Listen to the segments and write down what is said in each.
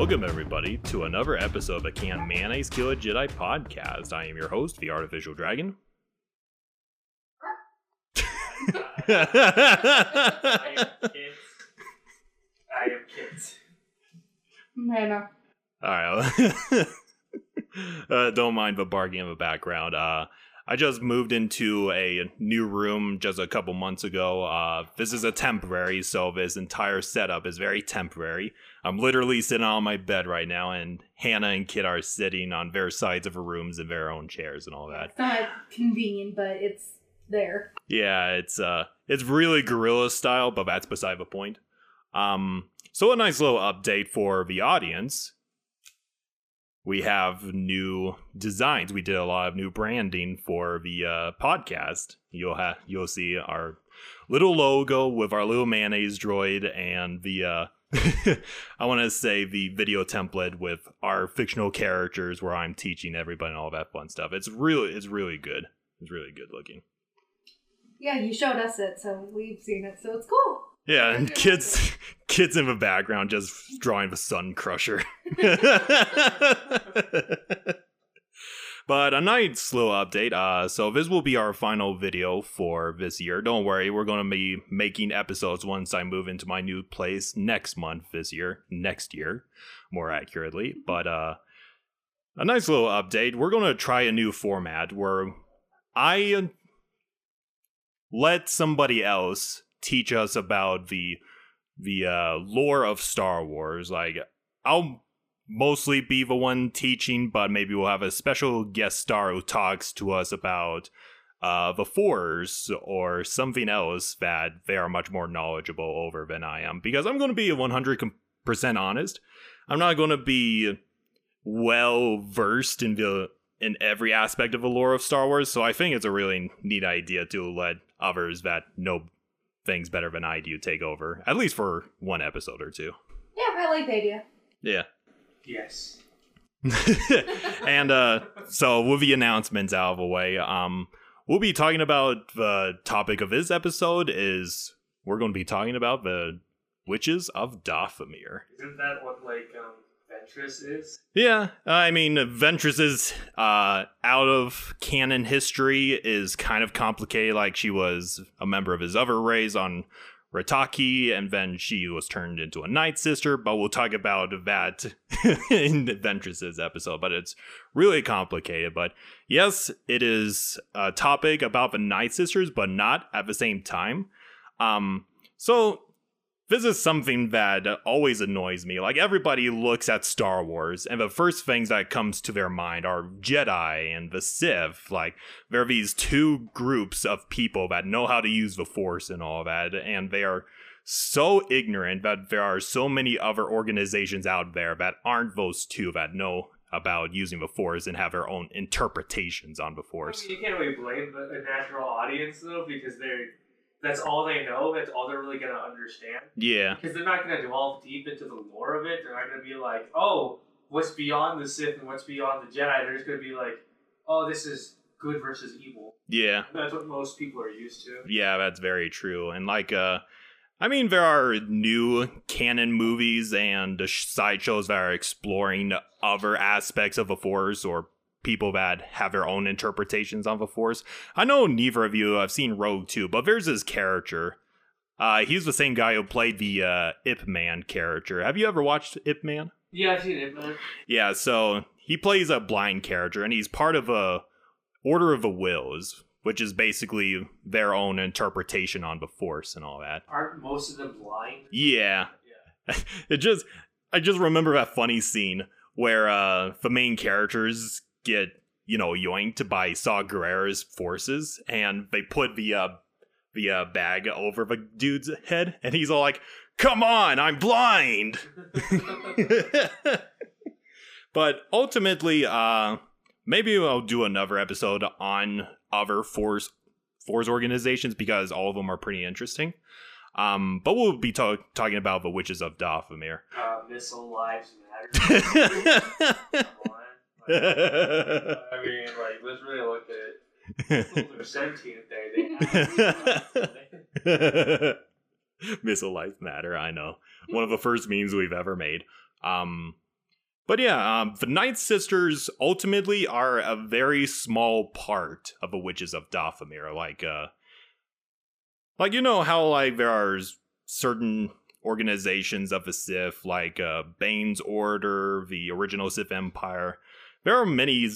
Welcome, everybody, to another episode of the Can Mayonnaise Kill a Jedi podcast. I am your host, the Artificial Dragon. I am kids. I am kids. Mana. All right. uh, don't mind the barking in the background. Uh, I just moved into a new room just a couple months ago. Uh, this is a temporary, so this entire setup is very temporary. I'm literally sitting on my bed right now, and Hannah and Kit are sitting on their sides of the rooms in their own chairs and all that. It's not convenient, but it's there. Yeah, it's uh it's really guerrilla style, but that's beside the point. Um so a nice little update for the audience. We have new designs. We did a lot of new branding for the uh, podcast. You'll have you'll see our little logo with our little mayonnaise droid and the uh I want to say the video template with our fictional characters where I'm teaching everybody and all that fun stuff. It's really it's really good. It's really good looking. Yeah, you showed us it, so we've seen it, so it's cool. Yeah, and kids kids in the background just drawing the sun crusher. but a nice little update. Uh so this will be our final video for this year. Don't worry, we're gonna be making episodes once I move into my new place next month this year. Next year, more accurately. But uh a nice little update. We're gonna try a new format where I let somebody else teach us about the the uh, lore of Star Wars. Like I'll mostly be the one teaching, but maybe we'll have a special guest star who talks to us about uh, the Force or something else that they are much more knowledgeable over than I am. Because I'm going to be 100% honest. I'm not going to be well versed in the in every aspect of the lore of Star Wars. So I think it's a really neat idea to let others that know things better than I do take over, at least for one episode or two. Yeah, I like the idea. Yeah. Yes. and uh so with the announcements out of the way, um we'll be talking about the topic of this episode is we're going to be talking about the witches of Dathomir. Isn't that what like um Ventress is? Yeah, I mean, Ventress's uh, out of canon history is kind of complicated. Like she was a member of his other race on Rataki, and then she was turned into a Night Sister. But we'll talk about that in Ventress's episode. But it's really complicated. But yes, it is a topic about the Night Sisters, but not at the same time. Um, so this is something that always annoys me. Like everybody looks at Star Wars, and the first things that comes to their mind are Jedi and the Sith. Like there are these two groups of people that know how to use the Force and all that, and they are so ignorant that there are so many other organizations out there that aren't those two that know about using the Force and have their own interpretations on the I Force. mean, you can't really blame the natural audience though, because they're that's all they know. That's all they're really gonna understand. Yeah, Because they're not gonna delve deep into the lore of it. They're not gonna be like, oh, what's beyond the Sith and what's beyond the Jedi. They're just gonna be like, oh, this is good versus evil. yeah. That's what most people are used to. Yeah, that's very true. And like, uh, I mean, there are new canon movies and sideshows that are exploring other aspects of the Force or people that have their own interpretations on the Force. I know neither of you have seen Rogue 2, but there's his character. Uh, he's the same guy who played the uh, Ip Man character. Have you ever watched Ip Man? Yeah, I've seen it, man. Yeah, so he plays a blind character, and he's part of a Order of the Wills, which is basically their own interpretation on the Force and all that. Aren't most of them blind? Yeah, it just I just remember that funny scene where uh the main characters get you know yoinked by Saw Gerrera's forces, and they put the uh the uh, bag over the dude's head, and he's all like, "Come on, I'm blind." but ultimately, uh, maybe I'll do another episode on other force force organizations because all of them are pretty interesting. Um, but we'll be ta- talking about the witches of Dathomir. Uh, missile lives matter. Come on. Like, I mean, like, let's really look at they're sentient there. They Missile life matter. I know one of the first memes we've ever made. Um, But yeah, um, the Night Sisters ultimately are a very small part of the Witches of Dathomir. Like, uh, like you know how like there are certain organizations of the Sith, like uh, Bane's Order, the original Sith Empire. There are many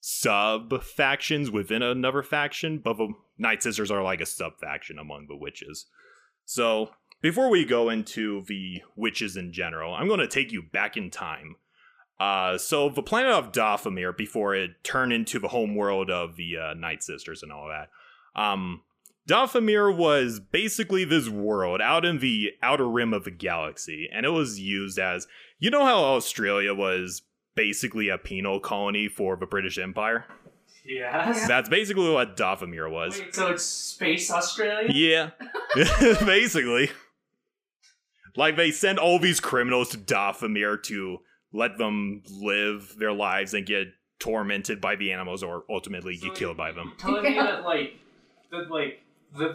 sub factions within another faction, but the Night Sisters are like a sub faction among the witches. So before we go into the witches in general, I'm going to take you back in time. Uh, so the planet of Dathomir, before it turned into the home world of the uh, Night Sisters and all that, um, was basically this world out in the outer rim of the galaxy, and it was used as you know how Australia was basically a penal colony for the British Empire. Yes. That's basically what Dathomir was. Wait, so it's Space Australia? Yeah, basically. Like they send all these criminals to Dathomir to let them live their lives and get tormented by the animals or ultimately So get killed by them. Telling me Yeah. that like the like the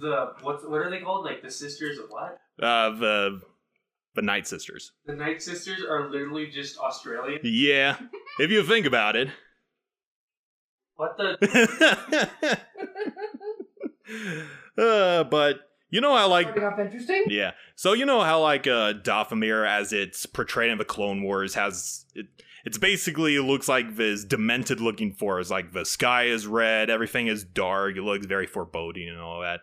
the what what are they called? Like the sisters of what? Uh, the the Night Sisters. The Night Sisters are literally just Australian. Yeah, if you think about it. What the? uh, but you know how like Starting off interesting. yeah, so you know how like uh Dathomir as it's portrayed in the Clone Wars has it. It's basically it looks like this demented looking forest. Like the sky is red, everything is dark. It looks very foreboding and all that.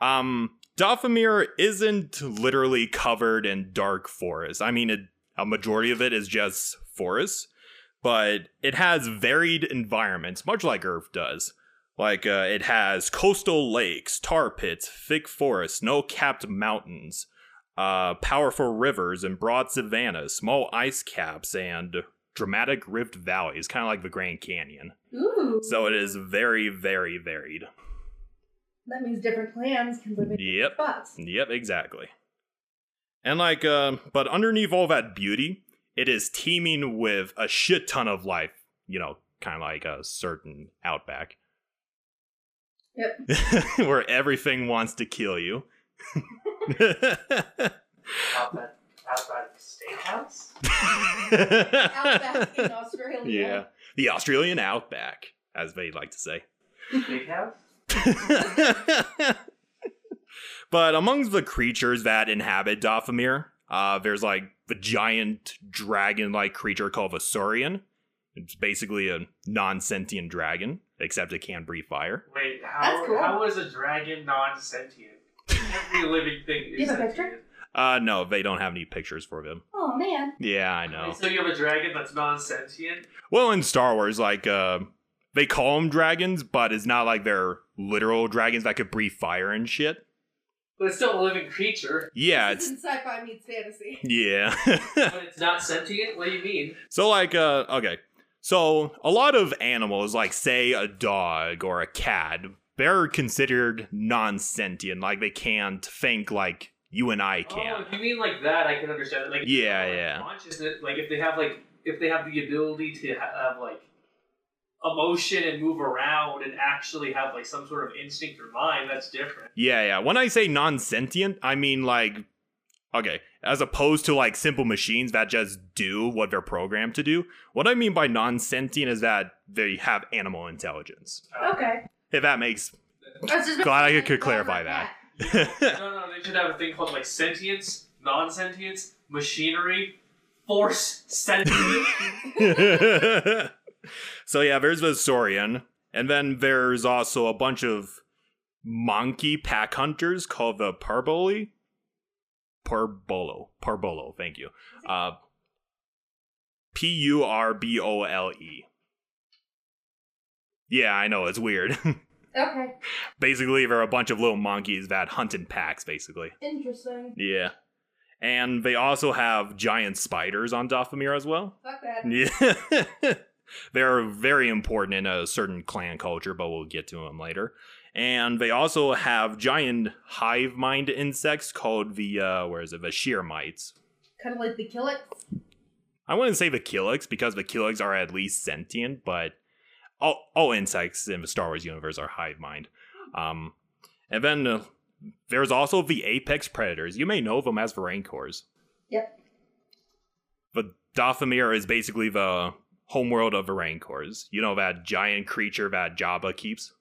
Um, Dathomir isn't literally covered in dark forest. I mean, it, a majority of it is just forest, but it has varied environments, much like Earth does. Like, uh, it has coastal lakes, tar pits, thick forests, snow capped mountains, uh, powerful rivers and broad savannas, small ice caps, and dramatic rift valleys, kind of like the Grand Canyon. Ooh. So it is very, very varied. That means different clans can live in Yep. spots. Yep, exactly. And like, uh, but underneath all that beauty, it is teeming with a shit ton of life. You know, kind of like a certain outback. Yep. Where everything wants to kill you. Outback, Outback Steakhouse? Outback in Australia. yeah, the Australian outback, as they like to say. Steakhouse? but amongst the creatures that inhabit Dathomir, uh, there's like the giant dragon-like creature called a Saurian. It's basically a non-sentient dragon, except it can breathe fire. Wait, how, cool. how is a dragon non-sentient? Every living thing is a sentient. picture? Uh, no, they don't have any pictures for them. Oh man. Yeah, I know. So you have a dragon that's non-sentient? Well, in Star Wars, like, uh, they call them dragons, but it's not like they're literal dragons that could breathe fire and shit. But it's still a living creature. Yeah, This it's is sci-fi meets fantasy. yeah. But it's not sentient? What do you mean? So like uh okay. So a lot of animals like say a dog or a cat, they're considered non-sentient, like they can't think like you and I Oh, can. if you mean like that, I can understand. Like, Yeah, they have, like, yeah. Consciousness, like if they have like if they have the ability to have like emotion and move around and actually have like some sort of instinct or mind, that's different. Yeah, yeah. When I say non-sentient, I mean like okay, as opposed to like simple machines that just do what they're programmed to do. What I mean by non-sentient is that they have animal intelligence. Okay. If that makes I was just Glad I could clarify that. no, no, they should have a thing called like sentience, non-sentience, machinery, force, sentient. so yeah, there's the Saurian, and then there's also a bunch of monkey pack hunters called the Parboli. Parbolo. Parbolo, thank you. Uh P U R B O L E. Yeah, I know, it's weird. Okay. basically, they're a bunch of little monkeys that hunt in packs, basically. Interesting. Yeah. And they also have giant spiders on Dathomir as well. Fuck that. Yeah. They're very important in a certain clan culture, but we'll get to them later. And they also have giant hive mind insects called the, uh, where is it, the sheer mites. Kind of like the Killick. I wouldn't say the Killiks because the Killiks are at least sentient, but all, all insects in the Star Wars universe are hive mind. Um, and then uh, there's also the apex predators. You may know them as the Rancors. Yep. But Dathomir is basically the homeworld of the Rancors. You know that giant creature that Jabba keeps?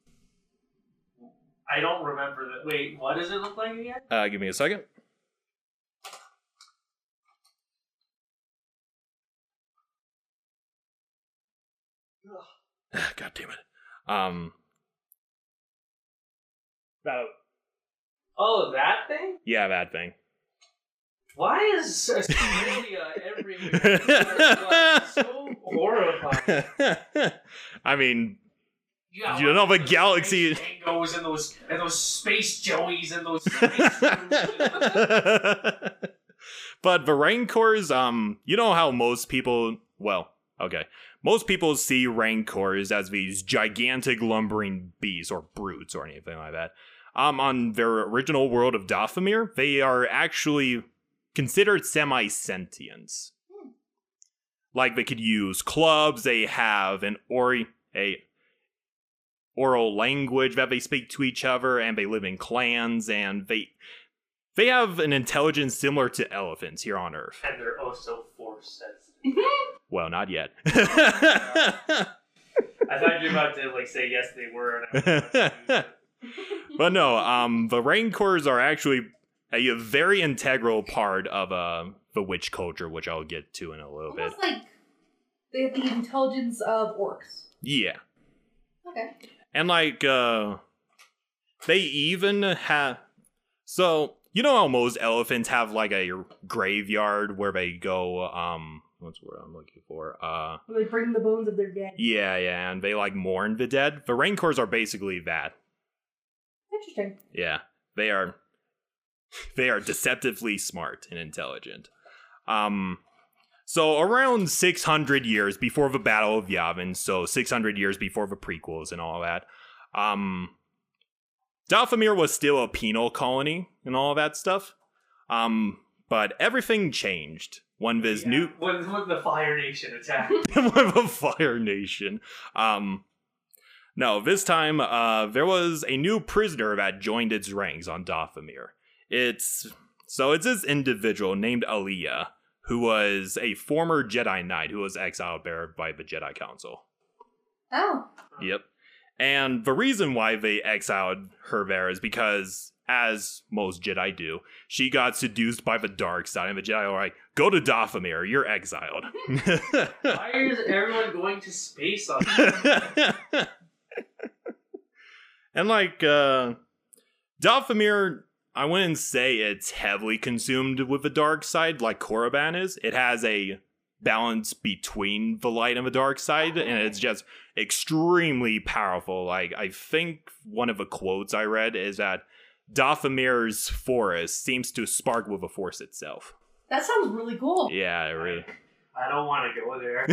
I don't remember that. Wait, what does it look like again? Uh, give me a second. God damn it. Um, that, Oh, that thing? yeah, that thing. Why is Australia everywhere? so horrifying. I mean, Yeah, You know, the those galaxy- Dangos and those and those space joeys and those space but the Rancors, um, you know how most people, well, okay, most people see Rancors as these gigantic lumbering beasts or brutes or anything like that. Um, on their original world of Dathomir, they are actually considered semi-sentients. Like they could use clubs. They have an ori a oral language that they speak to each other, and they live in clans, and they they have an intelligence similar to elephants here on Earth. and they're also so force sensitive. Well, not yet. I thought you were about to like say yes they were. And I but no, um, the Rancors are actually a very integral part of uh, the witch culture, which I'll get to in a little bit. Almost like they have the intelligence of orcs. Yeah. Okay. And like uh they even have so you know how most elephants have like a graveyard where they go um what's the word I'm looking for? Uh they bring the bones of their dead. yeah, yeah, and they like mourn the dead. The rancors are basically that. Interesting. Yeah. They are they are deceptively smart and intelligent. Um so around 600 years before the Battle of Yavin, so 600 years before the prequels and all that, um, Dathomir was still a penal colony and all that stuff. Um, but everything changed when this Yeah. new when, when the Fire Nation attacked. of a Fire Nation. Um, no, this time uh, there was a new prisoner that joined its ranks on Dathomir. It's so it's this individual named Allya, who was a former Jedi Knight who was exiled there by the Jedi Council. Oh. Yep. And the reason why they exiled her there is because, as most Jedi do, she got seduced by the dark side, and the Jedi are like, "Go to Dathomir, you're exiled." Why is everyone going to space on? and like uh Dathomir, I wouldn't say it's heavily consumed with the dark side like Korriban is. It has a balance between the light and the dark side, and it's just extremely powerful. Like I think one of the quotes I read is that Dathomir's forest seems to spark with the force itself. That sounds really cool. Yeah, it really. I don't want to go there.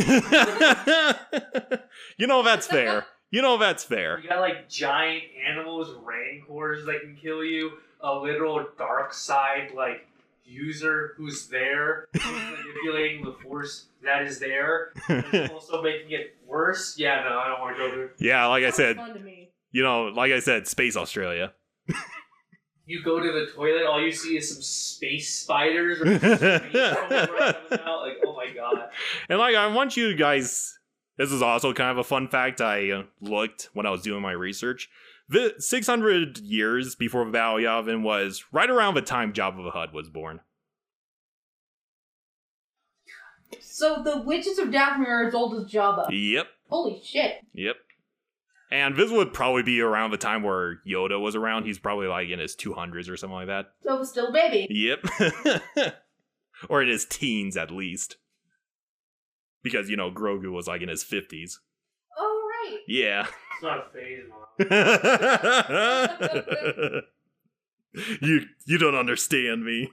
you know that's fair. You know that's fair. You got like giant animals, rancors that can kill you. A literal dark side like user who's there, who's manipulating the force that is there, and also making it worse. Yeah, no, I don't want to go there. Yeah, like I said, fun to me. you know, like I said, Space Australia. You go to the toilet, all you see is some space spiders or space out. Like, oh my god. And like, I want you guys. This is also kind of a fun fact I uh, looked when I was doing my research. The 600 years before Val Yavin was right around the time Jabba the Hutt was born. So the witches of Dathomir are as old as Jabba. Yep, Holy shit. yep. And this would probably be around the time where Yoda was around. He's probably like in his 200s or something like that. So still a baby. Yep. or in his teens at least. Because, you know, Grogu was like in his 50s. Oh, right. Yeah. It's not a phase, mom. you you don't understand me.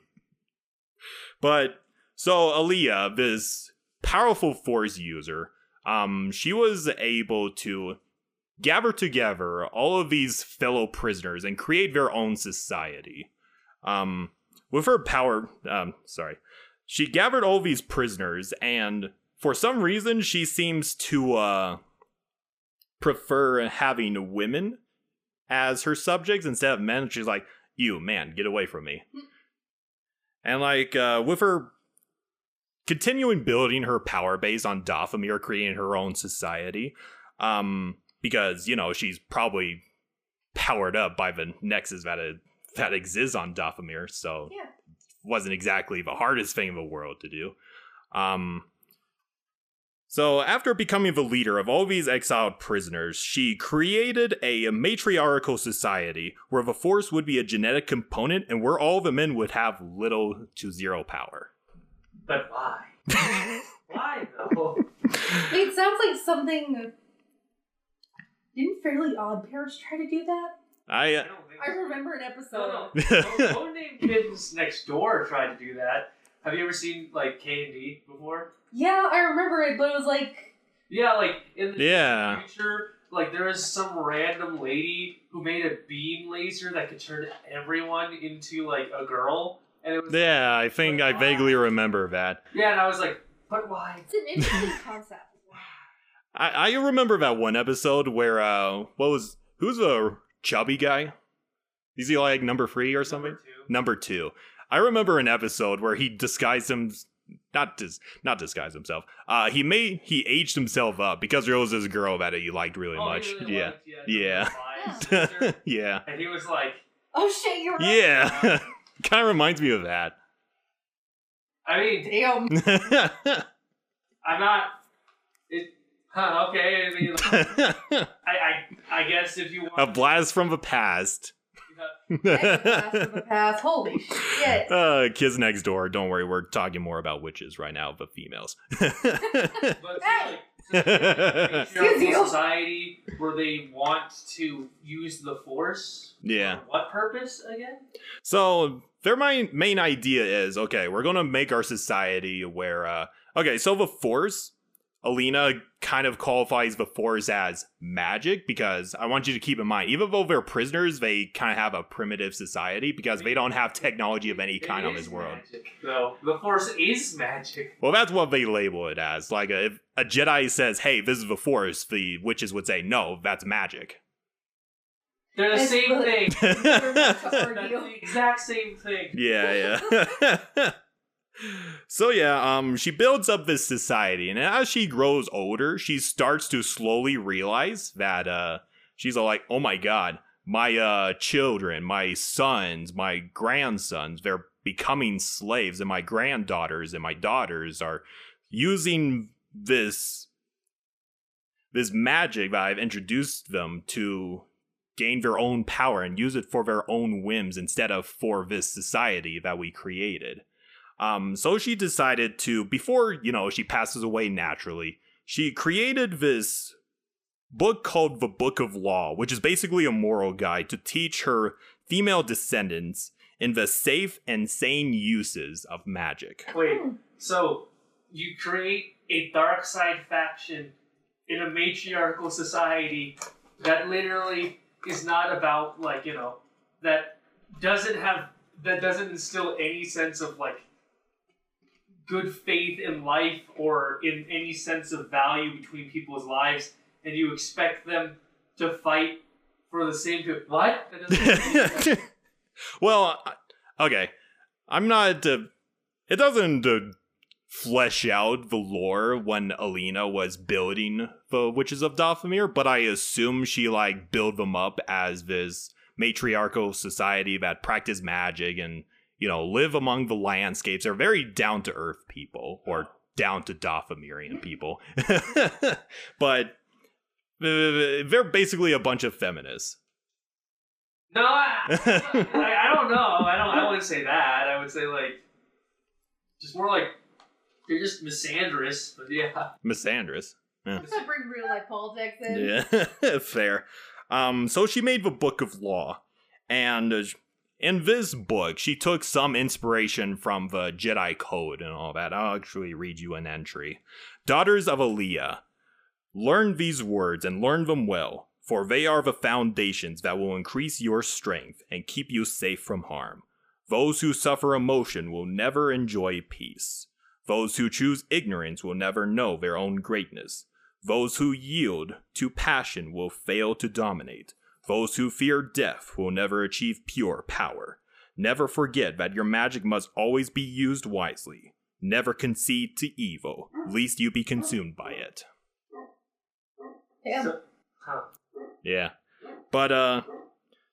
But so Allya, this powerful force user, um, she was able to gather together all of these fellow prisoners and create their own society. Um, with her power, um, sorry, she gathered all these prisoners, and for some reason, she seems to uh prefer having women as her subjects instead of men. She's like, "You man, get away from me." and like uh, with her continuing building her power base on Dathomir, creating her own society. Um, because you know she's probably powered up by the nexus that it, that exists on Dathomir, so Yeah. wasn't exactly the hardest thing in the world to do. Um, so after becoming the leader of all these exiled prisoners, she created a matriarchal society where the force would be a genetic component and where all the men would have little to zero power. But why? Why though? It sounds like something. Didn't Fairly Odd Parents try to do that? I uh, I don't think I remember an episode. No, no. No name kids next door tried to do that. Have you ever seen like K and D before? Yeah, I remember it, but it was like. Yeah, like in the Yeah. future, like there was some random lady who made a beam laser that could turn everyone into like a girl, and it was yeah, I think I vaguely remember that. yeah, and I was like, but why? It's an interesting concept. I, I remember that one episode where uh what was who's the chubby guy? Is he like number three or something? Number two. Number two. I remember an episode where he disguised him not dis not disguised himself. Uh he made he aged himself up because there was this girl that he liked really Oh, much. really yeah. liked, Yeah. number five yeah. and he was like, Oh shit, you're right. Yeah. kind of reminds me of that. I mean, Damn. I'm not. It. Huh. Okay. I mean, like, I, I, I guess if you want. A blast from the past. That's blast past. Holy shit. uh, kids next door. Don't worry, we're talking more about witches right now, but females. But Hey! like, so Excuse you. society where they want to use the force. yeah. For what purpose again? So their main main idea is okay, we're gonna make our society where uh okay, so the force, Alina kind of qualifies the force as magic because I want you to keep in mind, even though they're prisoners, they kind of have a primitive society because they don't have technology of any kind It on this world. Magic, though the force is magic. Well, that's what they label it as. Like, if a Jedi says, "Hey, this is the Force," the witches would say, "No, that's magic." They're the It's same really- thing. Never That's much to argue. the exact same thing. yeah, yeah. so yeah, um, she builds up this society, and as she grows older, she starts to slowly realize that uh, she's like, "Oh my god, my uh children, my sons, my grandsons, they're becoming slaves, and my granddaughters and my daughters are using this this magic that I've introduced them to gain their own power and use it for their own whims instead of for this society that we created. Um, so she decided to, before, you know, she passes away naturally, she created this book called The Book of Law, which is basically a moral guide to teach her female descendants in the safe and sane uses of magic. Wait, so you create a dark side faction in a matriarchal society that literally is not about like you know that doesn't have that doesn't instill any sense of like good faith in life or in any sense of value between people's lives and you expect them to fight for the same good what well, okay. I'm not. Uh, it doesn't uh, flesh out the lore when Alina was building the Witches of Dathomir, but I assume she like built them up as this matriarchal society that practice magic and you know live among the landscapes. They're very down to earth people, or down to Dathomirian people, but. uh, They're basically a bunch of feminists. no I, I, I don't know I don't I wouldn't say that I would say like just more like you're just misandrous but yeah Misandrous. Does that bring real life politics in? Yeah, fair. Um, so she made the Book of Law, and uh, in this book, she took some inspiration from the Jedi Code and all that. I'll actually read you an entry. Daughters of Allya, learn these words and learn them well, for they are the foundations that will increase your strength and keep you safe from harm. Those who suffer emotion will never enjoy peace. Those who choose ignorance will never know their own greatness. Those who yield to passion will fail to dominate. Those who fear death will never achieve pure power. Never forget that your magic must always be used wisely. Never concede to evil, lest you be consumed by it. Damn. So- huh. Yeah. But uh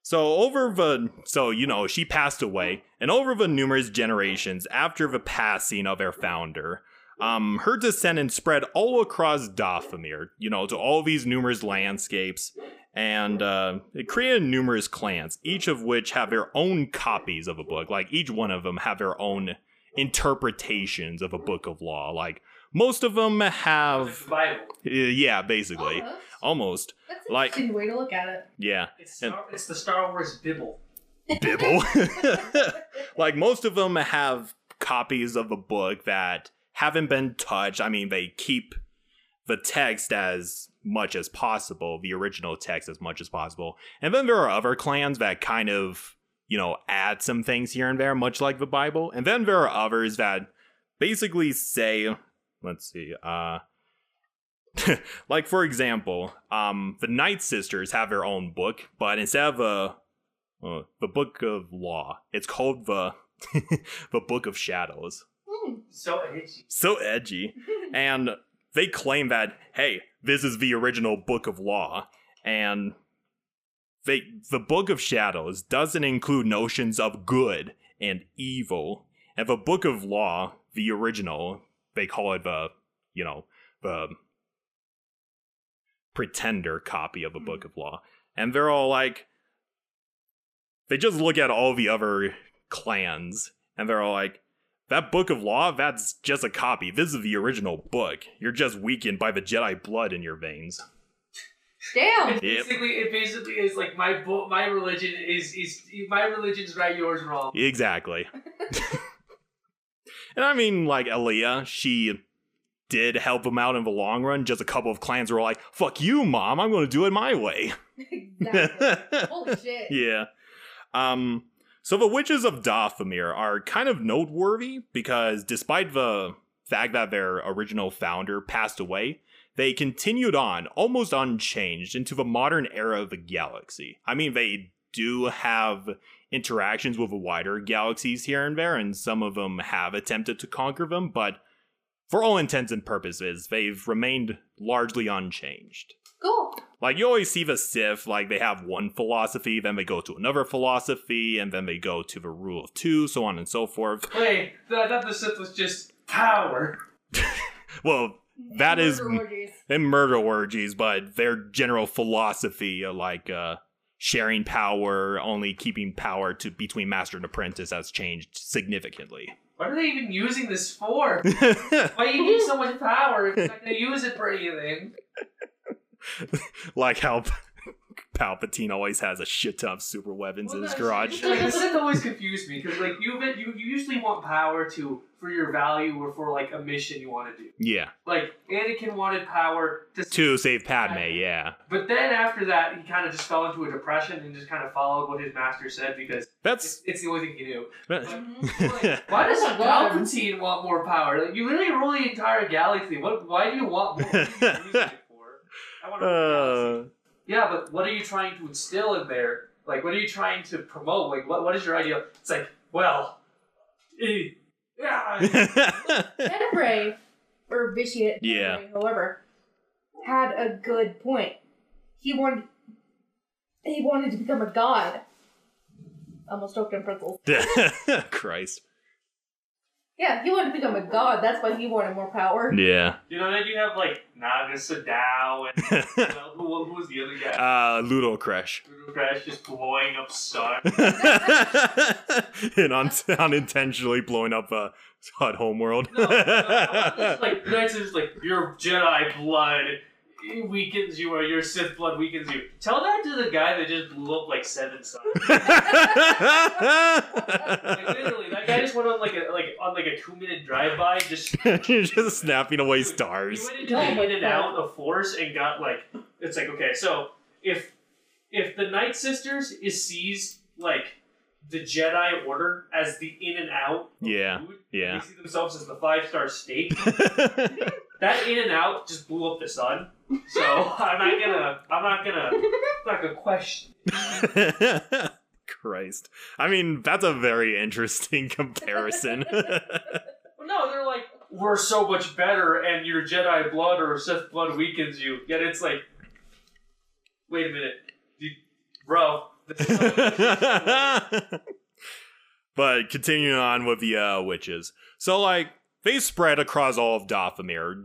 so over the so you know, she passed away, and over the numerous generations after the passing of our founder, um, her descendants spread all across Dathomir, you know, to all these numerous landscapes, and uh, it created numerous clans, each of which have their own copies of a book. Like each one of them have their own interpretations of a book of law. Like most of them have, Bible. uh, yeah, basically, Almost. almost, That's an like- interesting way to look at it. yeah. It's, And- Star, it's the Star Wars Bible. Bibble. like most of them have copies of a book that haven't been touched. I mean, they keep the text as much as possible, the original text as much as possible. And then there are other clans that kind of, you know, add some things here and there, much like the Bible. And then there are others that basically say, let's see, uh, like for example, um, the Night Sisters have their own book, but instead of a uh, the Book of Law. It's called the the Book of Shadows. Hmm. So itchy. So edgy, and they claim that hey, this is the original Book of Law, and they the Book of Shadows doesn't include notions of good and evil, and the Book of Law, the original, they call it the you know the pretender copy of a Book of Law, and they're all like they just look at all the other clans and they're all like, that book of law, that's just a copy. This is the original book. You're just weakened by the Jedi blood in your veins. Damn. It basically, it basically is like my bo- my religion is is my religion's right, yours wrong. Exactly. and I mean, like, Allya, she did help them out in the long run. Just a couple of clans were like, fuck you, mom, I'm going to do it my way. exactly. Holy shit. yeah. Um. So the witches of Dathomir are kind of noteworthy because despite the fact that their original founder passed away, they continued on almost unchanged into the modern era of the galaxy. I mean, they do have interactions with wider galaxies here and there, and some of them have attempted to conquer them, but for all intents and purposes, they've remained largely unchanged. Cool. Like you always see the Sith, like they have one philosophy, then they go to another philosophy, and then they go to the rule of two, so on and so forth. Wait, I thought the Sith was just power. Well, That is- Murder orgies. and murder orgies, but their general philosophy, uh, like uh, sharing power, only keeping power to between master and apprentice, has changed significantly. What are they even using this for? Why do you need so much power if you're not gonna use it for anything? like how Palpatine always has a shit ton of super weapons in his garage. Like, the always confused me because like you, you you usually want power to for your value or for like a mission you want to do. Yeah, Like Anakin wanted power to, to save Padme. Yeah, but then after that he kind of just fell into a depression and just kind of followed what his master said because that's. it's, it's the only thing he knew. Mhm. Like, why does. Palpatine want more power? Like you literally rule the entire galaxy. What? Why do you want more? I want to rule the galaxy. uh, Yeah, but what are you trying to instill in there? Like, what are you trying to promote? Like, what, what is your idea? It's like, well, eh, yeah. Tenebrae, or Vitiate, Yeah. However, had a good point. He wanted he wanted to become a god. Almost choked on pretzels. Christ. Yeah, he wanted to become a god. That's why he wanted more power. Yeah. You know, then you have like Naga Sadow and you know, who, who was the other guy? uh, Ludo Kressh. Voodoo Crash just blowing up sun. and un- unintentionally blowing up uh, Hutt Homeworld. No, no, it's like the Knights is like your Jedi blood weakens you or your Sith blood weakens you. Tell that to the guy that just blew up like seven suns. Like literally, that guy just went on like a like on like a two minute drive by just You're just snapping away stars. He went into the in and out of force and got like it's like okay, so if if the Night Sisters is sees like the Jedi Order as the in and out, Yeah, food, yeah. they see themselves as the five star state. that in and out just blew up the sun. So I'm not gonna, I'm not gonna, I'm not gonna question. Christ. I mean, that's a very interesting comparison. Well, no, they're like we're so much better, and your Jedi blood or Sith blood weakens you. Yet it's like, wait a minute, you, bro. this is not- but continuing on with the uh, witches. So, like, they spread across all of Dathomir,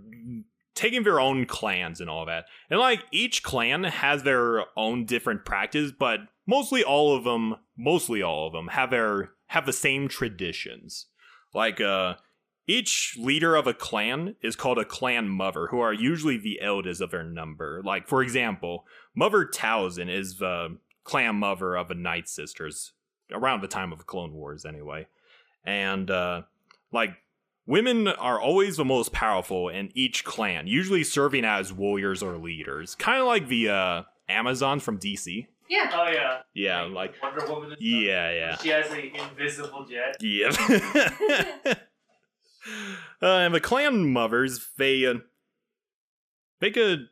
taking their own clans and all that. And, like, each clan has their own different practice, but mostly all of them, mostly all of them, have their have the same traditions. Like, uh, each leader of a clan is called a clan mother, who are usually the eldest of their number. Like, for example, Mother Talzin is the clan mother of the Night Sisters, around the time of Clone Wars, anyway. And, uh, like, women are always the most powerful in each clan, usually serving as warriors or leaders. Kind of like the, uh, Amazon from DC. Yeah. oh yeah, Yeah, like, Wonder Woman. And stuff. yeah, yeah. She has an invisible jet. Yep. uh, and the clan mothers, they uh, they could.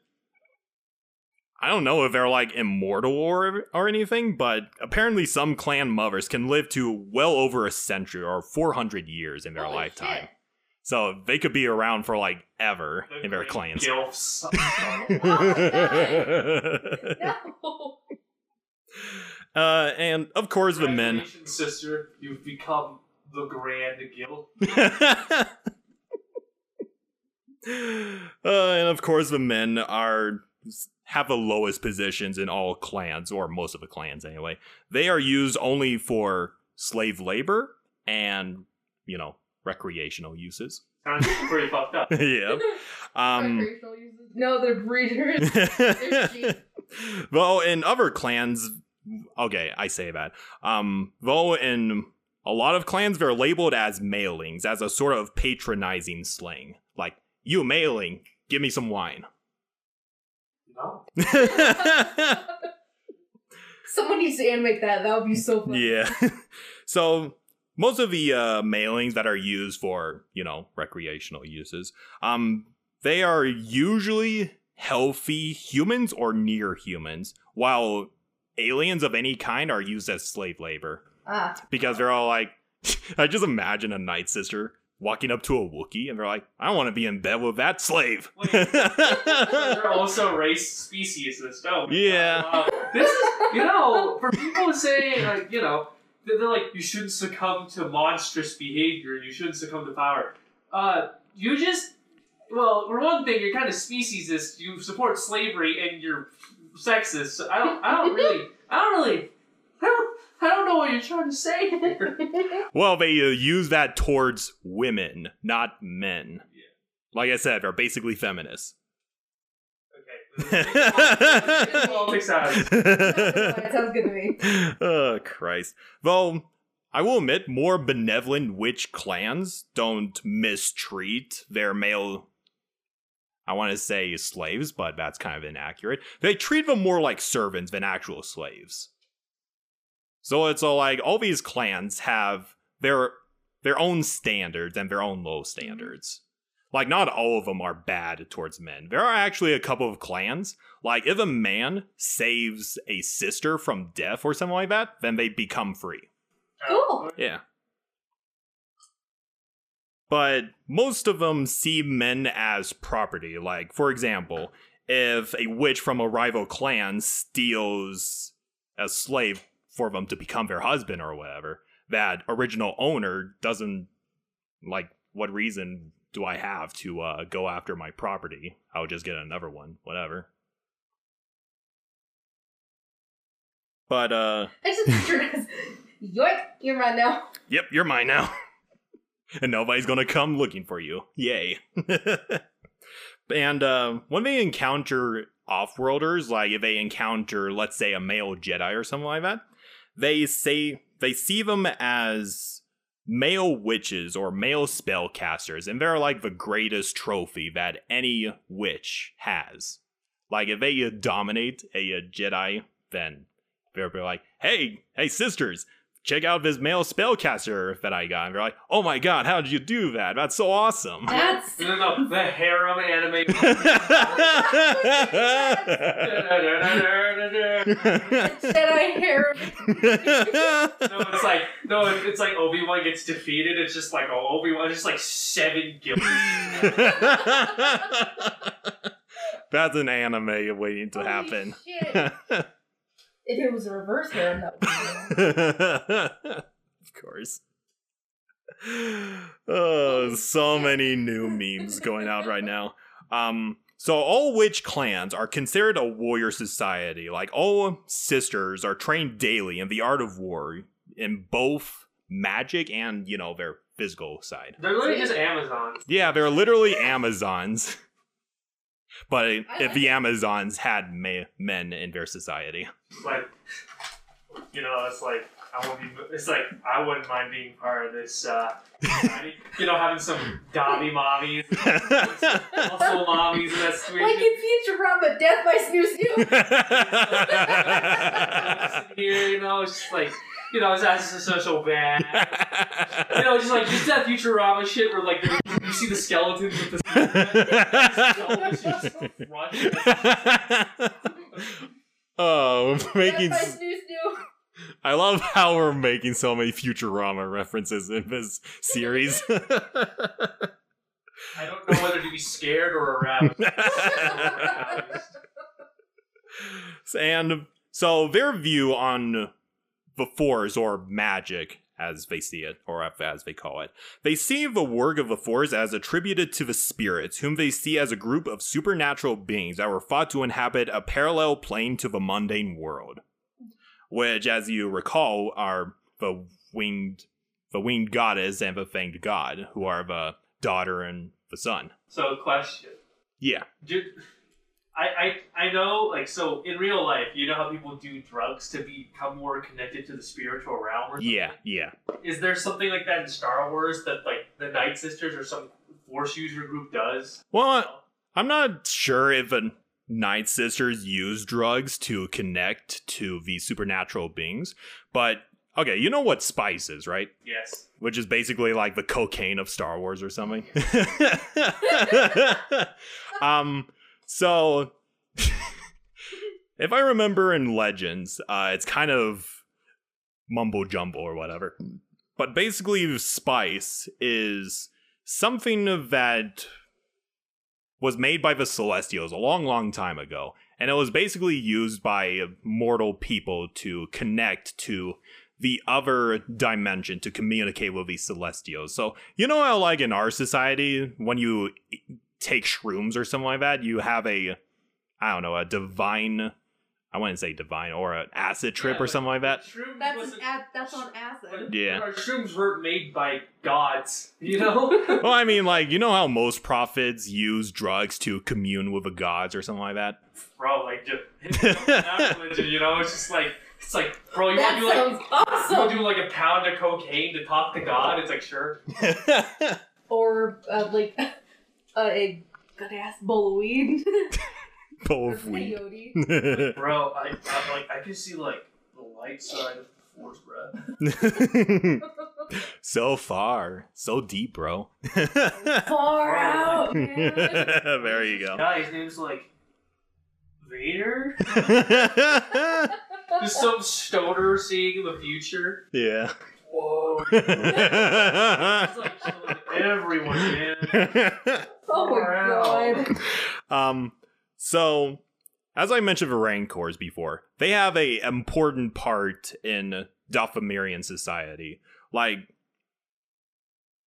I don't know if they're like immortal or or anything, but apparently some clan mothers can live to well over a century or four hundred years in their Holy lifetime. shit. So they could be around for like ever The in their great clans. Gilfs. No. uh, and of course the men. Sister. You've become the Grand Guild. uh, and of course, the men are have the lowest positions in all clans, or most of the clans anyway. They are used only for slave labor and you know recreational uses. Sounds pretty fucked up. yeah. Um. Recreational uses. No, they're breeders. sheep. though in other clans, okay, I say that. Um, though in a lot of clans, they're labeled as mailings, as a sort of patronizing slang. Like, you mailing, give me some wine. No. Someone needs to animate that. That would be so fun. yeah. so most of the uh, mailings that are used for, you know, recreational uses, um, they are usually healthy humans or near humans, while aliens of any kind are used as slave labor. Ah. because they're all like, I just imagine a night sister walking up to a Wookiee and they're like, I don't want to be in bed with that slave. Wait. They're also race species this no. Yeah. Wow. This is you know, for people saying like, you know, they're like you shouldn't succumb to monstrous behavior, you shouldn't succumb to power. Uh you just well, for one thing, you're kind of speciesist, you support slavery and you're sexist. So I don't I don't really I don't really I don't I don't know what you're trying to say here. well, they uh, use that towards women, not men. Yeah. Like I said, they're basically feminists. Okay. Politics out. That sounds good to me. oh, Christ. Though, I will admit, more benevolent witch clans don't mistreat their male. I want to say slaves, but that's kind of inaccurate. They treat them more like servants than actual slaves. So it's all like all these clans have their their own standards and their own low mm-hmm. standards. Like not all of them are bad towards men. There are actually a couple of clans. Like if a man saves a sister from death or something like that, then they become free. Cool. Yeah. But most of them see men as property. Like, for example, if a witch from a rival clan steals a slave for them to become their husband or whatever, that original owner doesn't like what reason do I have to uh, go after my property? I'll just get another one, whatever. But uh I just picture it as, yoink, you're mine now. Yep, you're mine now. and nobody's gonna come looking for you. Yay. and uh, when they encounter off-worlders, like if they encounter, let's say, a male Jedi or something like that, they say they see them as male witches or male spellcasters, and they're like the greatest trophy that any witch has. Like if they dominate a, uh Jedi, then they'll be like, "Hey, hey, sisters, check out this male spellcaster that I got. And they're like, oh my god, how did you do that? That's so awesome. That's No, no, no, the harem anime. Jedi hair. No, it's like no, it- it's like Obi Wan gets defeated. It's just like oh, Obi Wan, just like seven guilds. That's an anime waiting to Holy happen. Shit. If it was a reverse harem, that would be good. of course. Oh, so many new memes going out right now. Um, so all witch clans are considered a warrior society. Like all sisters are trained daily in the art of war in both magic and you know their physical side. They're literally just Amazons. Yeah, they're literally Amazons. But if like the Amazons had ma- men in their society. Like, you know, it's like I won't be. It's like I wouldn't mind being part of this. Uh, society. you know, having some Dobby mommies, muscle mommies in that Like situation. in Futurama, Death by Snoo Snoo. Here, you know, it's just like, you know, it's that's just so so bad. You know, just like just that Futurama shit where like you see the skeletons with the oh, Death making. by Snoo Snoo. I love how we're making so many Futurama references in this series. I don't know whether to be scared or aroused. and so their view on the Force or magic, as they see it, or as they call it, they see the work of the Force as attributed to the spirits, whom they see as a group of supernatural beings that were thought to inhabit a parallel plane to the mundane world. Which, as you recall, are the winged, the winged goddess and the fanged god, who are the daughter and the son. So, question. Yeah. Do, I, I I know like so in real life you know how people do drugs to become more connected to the spiritual realm or something? Yeah, yeah. Is there something like that in Star Wars that like the Night Sisters or some Force user group does? Well, I'm not sure if a Night Sisters use drugs to connect to the supernatural beings, but okay, you know what spice is, right? Yes. Which is basically like the cocaine of Star Wars or something. um, so if I remember in Legends, uh, it's kind of mumbo jumbo or whatever. But basically, spice is something that was made by the Celestials a long, long time ago. And it was basically used by mortal people to connect to the other dimension to communicate with these Celestials. So, you know how, like, in our society, when you take shrooms or something like that, you have a, I don't know, a divine, I wouldn't say divine, or an acid trip Yeah, or something like that. Shrooms That's an wasn't- that's on acid. Yeah. Our shrooms weren't made by gods, you know? Well, I mean, like, you know how most prophets use drugs to commune with the gods or something like that? bro, like just not religion, you know? It's just like it's like, bro, you want to do like sounds you want to do like a pound of cocaine to talk to God? It's like sure. Or uh, like a good ass bowl of weed. Bowl of weed. Bro, I, I like I can see like the light side of the force, bro. so far, so deep, bro. Far out, man. there you go. Guy, his name's like Vader. Just some stoner seeing the future. yeah. Whoa. Like everyone, man. Oh my god. um so as i mentioned the rancors before they have a important part in Dathomirian society like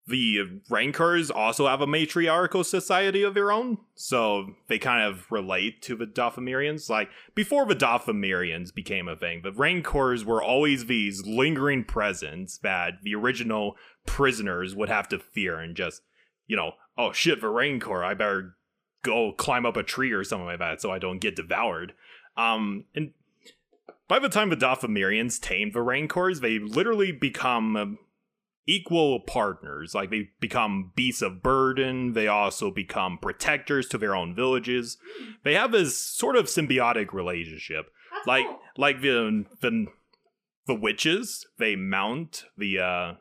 the rancors also have a matriarchal society of their own so they kind of relate to the Dathomirians like before the Dathomirians became a thing the rancors were always these lingering presence that the original prisoners would have to fear and just you know oh shit the rancor i better go climb up a tree or something like that so I don't get devoured. Um, and by the time the Dathomirians tame the Rancors, they literally become equal partners. Like they become beasts of burden. They also become protectors to their own villages. They have this sort of symbiotic relationship That's like cool. like the the the witches they mount the uh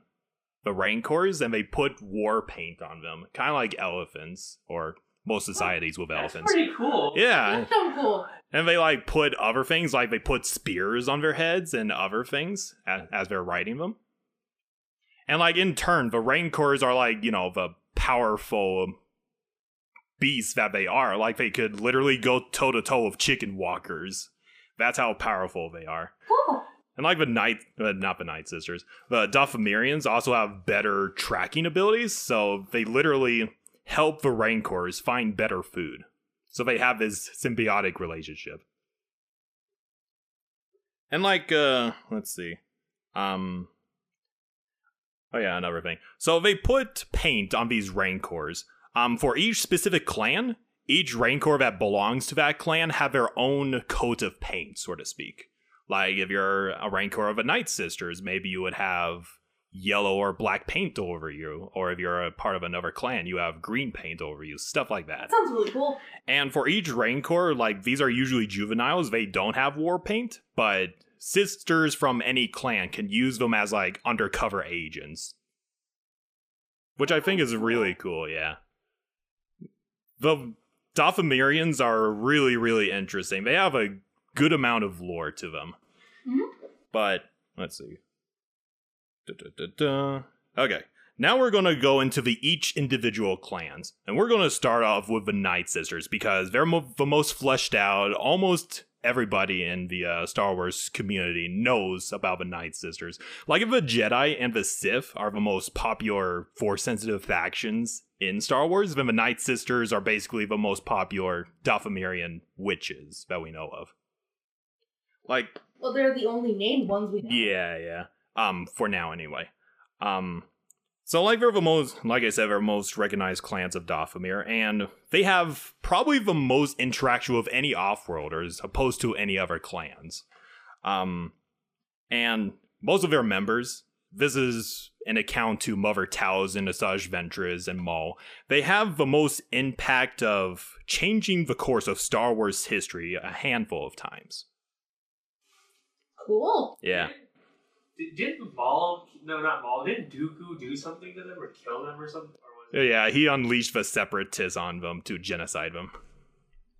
the rancors and they put war paint on them, kind of like elephants or most societies with That's elephants. pretty cool. Yeah, That's so cool. and they like put other things, like they put spears on their heads and other things as, as they're riding them. And like in turn, the rancors are like you know the powerful beasts that they are. Like they could literally go toe to toe with chicken walkers. That's how powerful they are. Cool. And like the Night, uh, not the Night Sisters, the Dathomirians also have better tracking abilities, so they literally help the Rancors find better food. So they have this symbiotic relationship. And like, uh, let's see, um, oh yeah, another thing. So they put paint on these Rancors. Um, for each specific clan, each Rancor that belongs to that clan have their own coat of paint, so to speak. Like if you're a Rancor of a Night Sisters, maybe you would have yellow or black paint over you. Or if you're a part of another clan, you have green paint over you, stuff like that. That sounds really cool. And for each Rancor, like these are usually juveniles, they don't have war paint, but sisters from any clan can use them as like undercover agents. Which I think is really cool, yeah. The Dathomirians are really, really interesting. They have a good amount of lore to them. Mhm. But let's see. Da-da-da-da. Okay. Now we're going to go into the each individual clans, and we're going to start off with the Night Sisters because they're mo- the most fleshed out. Almost everybody in the uh, Star Wars community knows about the Night Sisters. Like if the Jedi and the Sith are the most popular Force-sensitive factions in Star Wars, then the Night Sisters are basically the most popular Dathomirian witches that we know of. Like Well, they're the only named ones we know. yeah, yeah. Um, for now anyway. Um, so like they're the most, like I said, they're most recognized clans of Dathomir, and they have probably the most interaction with any off-worlders opposed to any other clans. Um, and most of their members, this is an account to Mother Talzin and Asajj Ventress, and Maul. They have the most impact of changing the course of Star Wars history a handful of times. Cool. Yeah. Did, didn't Maul? No, not Maul. Didn't Dooku do something to them or kill them or something? Or was it? Yeah, he unleashed the separatists on them to genocide them.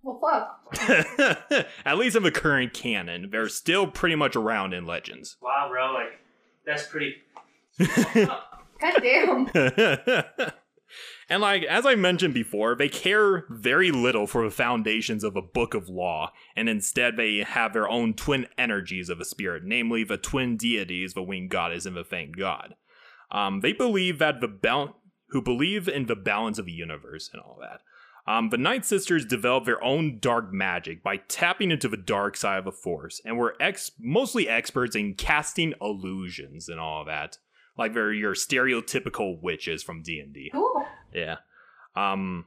Well, fuck. At least in the current canon, they're still pretty much around in Legends. Wow, bro. Like that's pretty. God damn. and like as I mentioned before, they care very little for the foundations of a book of law, and instead they have their own twin energies of a spirit, namely the twin deities, the winged goddess and the fanged god. Um, they believe that the bal- who believe in the balance of the universe and all that. Um, the Night Sisters developed their own dark magic by tapping into the dark side of the Force, and were ex- mostly experts in casting illusions and all that, like they're your stereotypical witches from D and D. Cool. Yeah. Um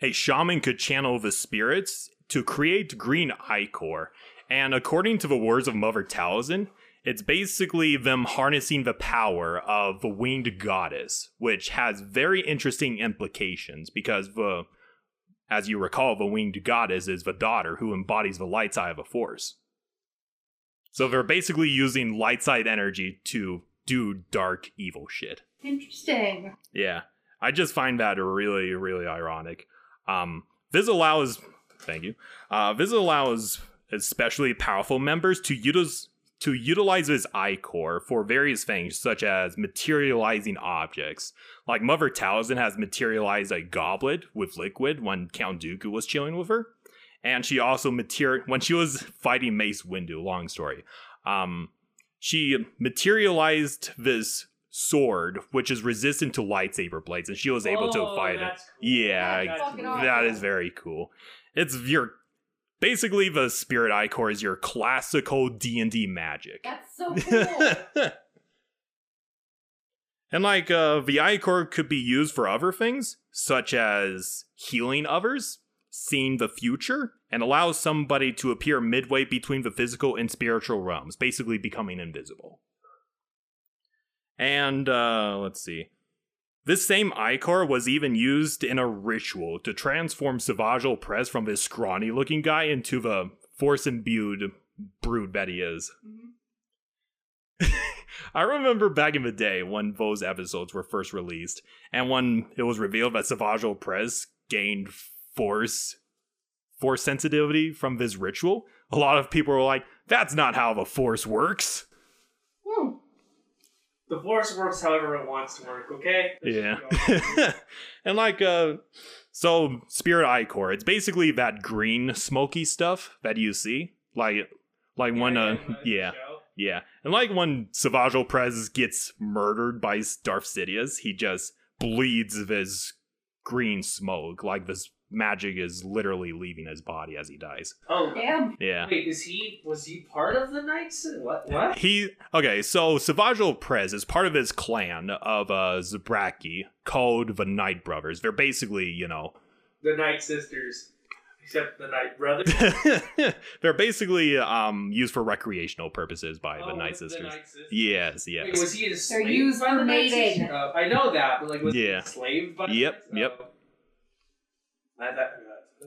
a shaman could channel the spirits to create green ichor. And according to the words of Mother Talzin, it's basically them harnessing the power of the winged goddess, which has very interesting implications because the as you recall, the winged goddess is the daughter who embodies the light side of the force. So they're basically using light side energy to do dark evil shit. Interesting. Yeah. I just find that really, really ironic. Um, this allows, thank you. Uh, this allows especially powerful members to utilize to utilize his ichor for various things, such as materializing objects. Like Mother Talzin has materialized a goblet with liquid when Count Dooku was chilling with her, and she also materi- when she was fighting Mace Windu. Long story. Um, she materialized this sword, which is resistant to lightsaber blades, and she was able to Oh, fight it. cool. Yeah, That's that is very cool. It's your basically the spirit ichor is your classical D and D magic. That's so cool. and like uh, the ichor could be used for other things, such as healing others, seeing the future, and allows somebody to appear midway between the physical and spiritual realms, basically becoming invisible. And uh, let's see. This same Ichor was even used in a ritual to transform Savage Opress from this scrawny looking guy into the force imbued brood that he is. Mhm. I remember back in the day when those episodes were first released, and when it was revealed that Savage Opress gained force force sensitivity from this ritual. A lot of people were like, "That's not how the force works." Hmm. The force works however it wants to work, okay? Yeah. and like uh so Spirit Ichor, it's basically that green smoky stuff that you see. Like like when uh yeah. Yeah. And like when Savage Opress gets murdered by Darth Sidious, he just bleeds this green smoke. Like this magic is literally leaving his body as he dies. Oh, Damn. Yeah. wait, is he, was he part of the Nights? What? What? He okay, so Savage Opress is part of his clan of uh Zabraki called the Night Brothers. They're basically, you know, The Night Sisters. Except the Night Brothers. they're basically um used for recreational purposes by the Oh, Night with Sisters. Night Sisters. Yes, Wait, yes. was he enslaved used by the Night. Sisters? Uh, I know that, but like, was he Yeah. enslaved by the Yep, Nights? yep. I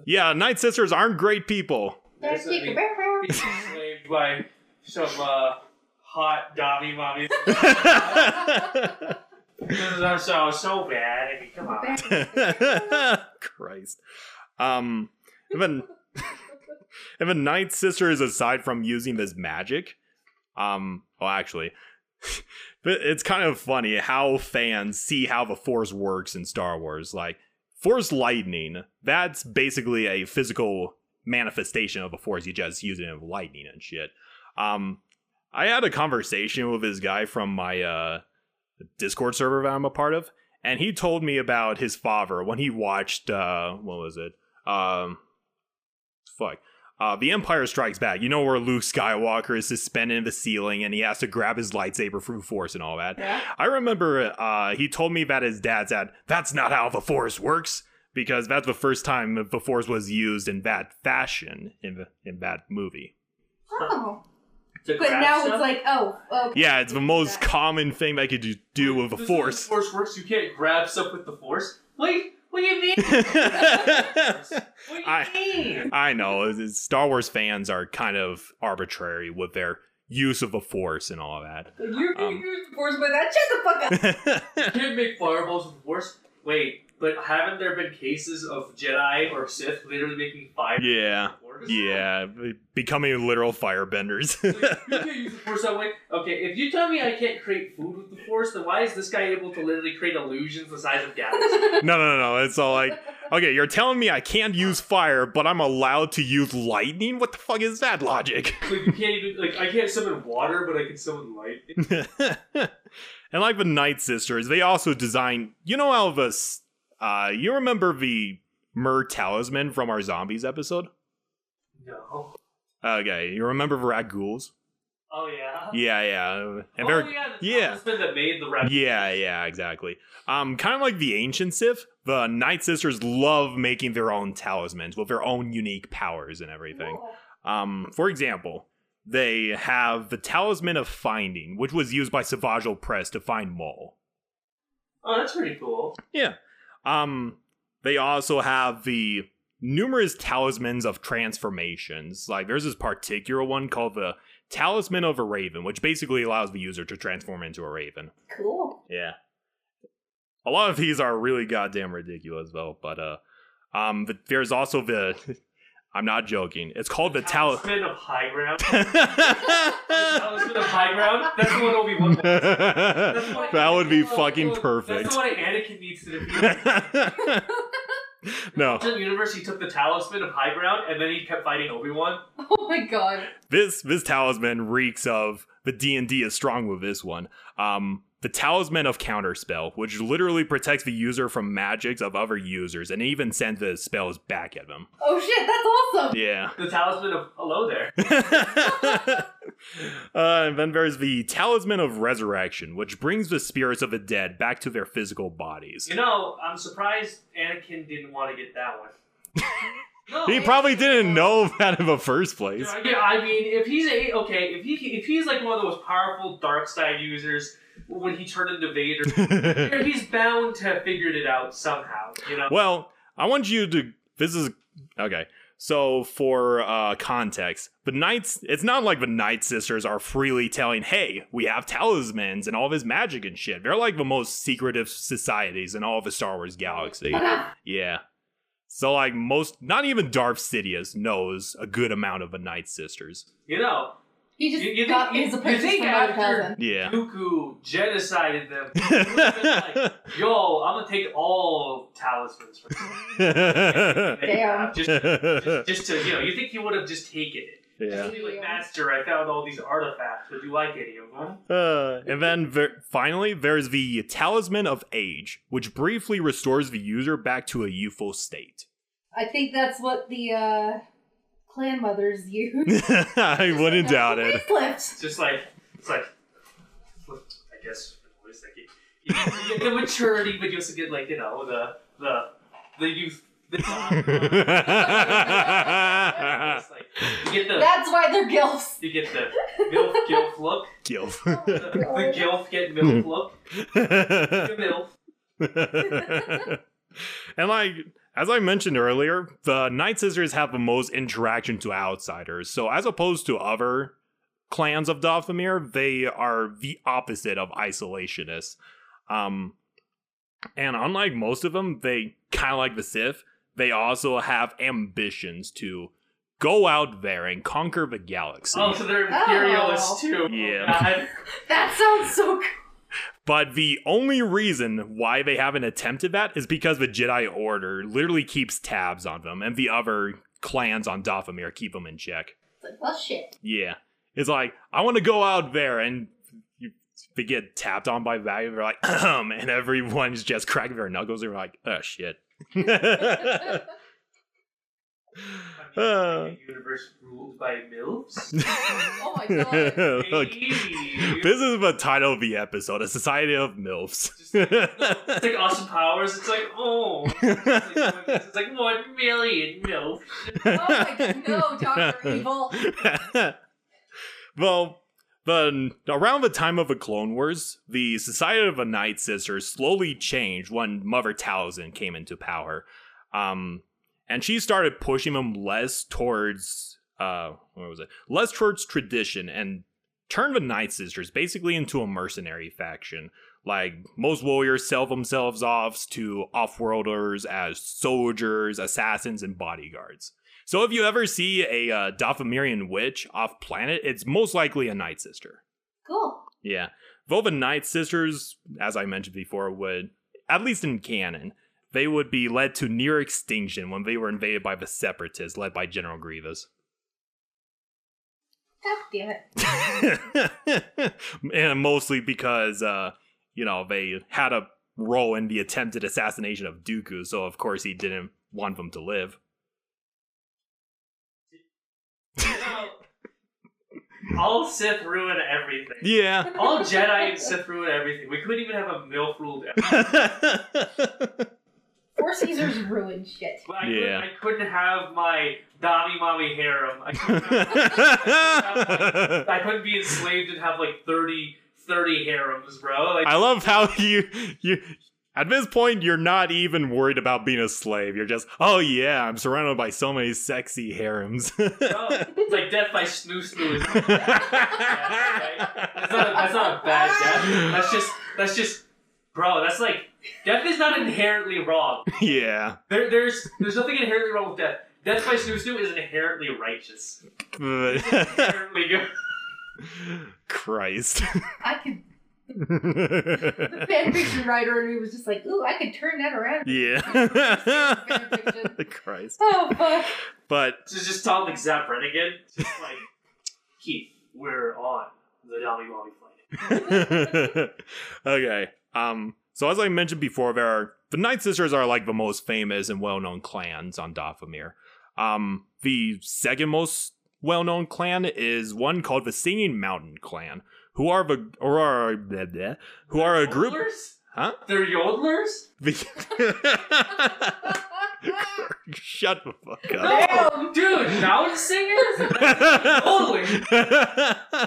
Yeah, Night Sisters aren't great people. There's a- He's enslaved by some uh, hot Dobby mommies. Because I'm so so bad. I mean, come on. Christ. Um, even even Night Sisters, aside from using this magic, um, well, actually, but it's kind of funny how fans see how the Force works in Star Wars. Like Force lightning, that's basically a physical manifestation of a Force. You just use it in lightning and shit. Um, I had a conversation with this guy from my uh Discord server that I'm a part of, and he told me about his father when he watched uh what was it? Um fuck. Uh The Empire Strikes Back. You know where Luke Skywalker is suspended in the ceiling and he has to grab his lightsaber through force and all that. Yeah. I remember uh he told me that his dad said, That's not how the force works. Because that's the first time the force was used in that fashion in the, in that movie. Oh. But now stuff? it's like, oh, okay. Yeah, it's the most That- common thing I could do- do with the This is how force. The force works. You can't grab stuff with the force. Wait, what do you mean? I What do you I- mean? know it's- it's- Star Wars fans are kind of arbitrary with their use of the Force and all that. You can Um, use the force by that. Shut the fuck up. You can't make fireballs with the force. Wait, but haven't there been cases of Jedi or Sith literally making fire? yeah, with the force? yeah, becoming literal firebenders. Like, you can't use the force that way. Okay, if you tell me I can't create food with the force, then why is this guy able to literally create illusions the size of galaxies? no, no, no, no. It's all like, okay, you're telling me I can't use fire, but I'm allowed to use lightning. What the fuck is that logic? like you can't even like I can't summon water, but I can summon lightning. and like the Night Sisters, they also design. You know how this? Uh, you remember the Mer talisman from our zombies episode? No. Okay, you remember the rat ghouls? Oh yeah. Yeah, yeah, and oh yeah. The yeah. talisman that made the yeah, yeah, exactly. Um, kind of like the ancient Sith, the Night Sisters love making their own talismans with their own unique powers and everything. Um, for example, they have the Talisman of Finding, which was used by Savage Opress to find Maul. Oh, that's pretty cool. Yeah. Um, they also have the numerous talismans of transformations. Like there's this particular one called the Talisman of a Raven, which basically allows the user to transform into a raven. Cool. Yeah. A lot of these are really goddamn ridiculous though, but uh um but there's also the I'm not joking. It's called the Tal Talisman of High Ground. Talisman of High Ground. That's the one Obi Wan. that would be fucking That's perfect. the one Anakin needs to defeat. no. In the universe, he took the Talisman of High Ground, and then he kept fighting Obi Wan. Oh my god. This this talisman reeks of the D and D is strong with this one. Um, the talisman of counterspell, which literally protects the user from magics of other users, and even sends the spells back at them. Oh shit, that's awesome. Yeah. The Talisman of Hello there. uh, and then there's the talisman of resurrection, which brings the spirits of the dead back to their physical bodies. You know, I'm surprised Anakin didn't want to get that one. No, He probably didn't know that in the first place. Yeah, I mean, if he's a okay, if he if he's like one of those powerful dark side users when he turned into Vader, he's bound to have figured it out somehow. You know. well, I want you to. This is okay. So for uh, context, the knights it's not like the Night Sisters are freely telling, "Hey, we have talismans and all this magic and shit." They're like the most secretive societies in all of the Star Wars galaxy. Yeah. So like most, not even Darth Sidious knows a good amount of the Night Sisters. You know, He just You- you got think- his you apprentice think from Mother after- Talzin. Yeah. Dooku genocided them. He would've been like, Yo, I'm gonna take all talismans from you. Damn. Just, just, just to, you know, you think he would have just taken it. yeah. Be like, Master, I found all these artifacts. Would you like any of them? Uh, and then ver- finally, there's the Talisman of Age, which briefly restores the user back to a youthful state. I think that's what the uh, clan mothers use. I wouldn't doubt it. Facelift. It's just like, it's like, I guess, what is that? You, you get the maturity, but you also get, like, you know, the, the, the youth. The, it's like, you get the, That's why they're gilfs. you get the milf gilf look. Gilf. The, the gilf get milf look. The milf. and like as I mentioned earlier, the Night Sisters have the most interaction to outsiders. So as opposed to other clans of Dathomir, they are the opposite of isolationists. Um, and unlike most of them, they kind of like the Sith. They also have ambitions to go out there and conquer the galaxy. Oh, so they're imperialists Oh. too. Yeah. God. That sounds so good. But the only reason why they haven't attempted that is because the Jedi Order literally keeps tabs on them, and the other clans on Dathomir keep them in check. It's like, well, shit. Yeah. It's like, I want to go out there, and you, they get tapped on by value, they're like, um, and everyone's just cracking their knuckles, they're like, oh shit. I mean, Uh. a universe ruled by milfs. Oh my god. Look, Hey. this is the title of the episode, A Society of MILFs. It's like Austin Powers. It's like, oh, it's like, it's like one million milfs. Oh my no, Doctor Evil. well, the, around the time of the Clone Wars, the Society of the Night Sisters slowly changed when Mother Talzin came into power. Um, and she started pushing them less towards, uh, what was it? Less towards tradition and turned the Night Sisters basically into a mercenary faction. Like, most warriors sell themselves off to off-worlders as soldiers, assassins, and bodyguards. So if you ever see a uh, Dathomirian witch off planet, it's most likely a Night Sister. Cool. Yeah. Though the Night Sisters, as I mentioned before, would, at least in canon, they would be led to near extinction when they were invaded by the Separatists led by General Grievous. God damn it. and mostly because, uh, you know, they had a role in the attempted assassination of Dooku, so of course he didn't want them to live. All Sith ruin everything. Yeah. All Jedi and Sith ruin everything. We couldn't even have a milf ruled. Force users ruined shit. I, Yeah. couldn't, I couldn't have my Dami Mommy harem. I couldn't, have, I couldn't be enslaved and have like 30, 30 harems, bro. Like, I love how you you at this point you're not even worried about being a slave. You're just, oh yeah, I'm surrounded by so many sexy harems. bro, it's like death by snoo snoo. Is not a bad right? That's not a, that's not a bad death. That's just that's just bro. That's like death is not inherently wrong. yeah. There, there's there's nothing inherently wrong with death. Death by snoo snoo is inherently righteous. Inherently good. Christ. I could. The fanfiction writer and me was just like, ooh, I could turn that around. yeah. Christ. Oh fuck. But So just talk like Zapp Brannigan. Just like Keith, we're on the Dami Mommy flight. okay. Um. So as I mentioned before, there are the Night Sisters are like the most famous and well-known clans on Dathomir. Um. The second most well-known clan is one called the Singing Mountain Clan, who are the or are blah, blah, who are a group. Yodelers? Huh? They're yodelers? The- Shut the fuck up. No, dude, mountain singers? Totally.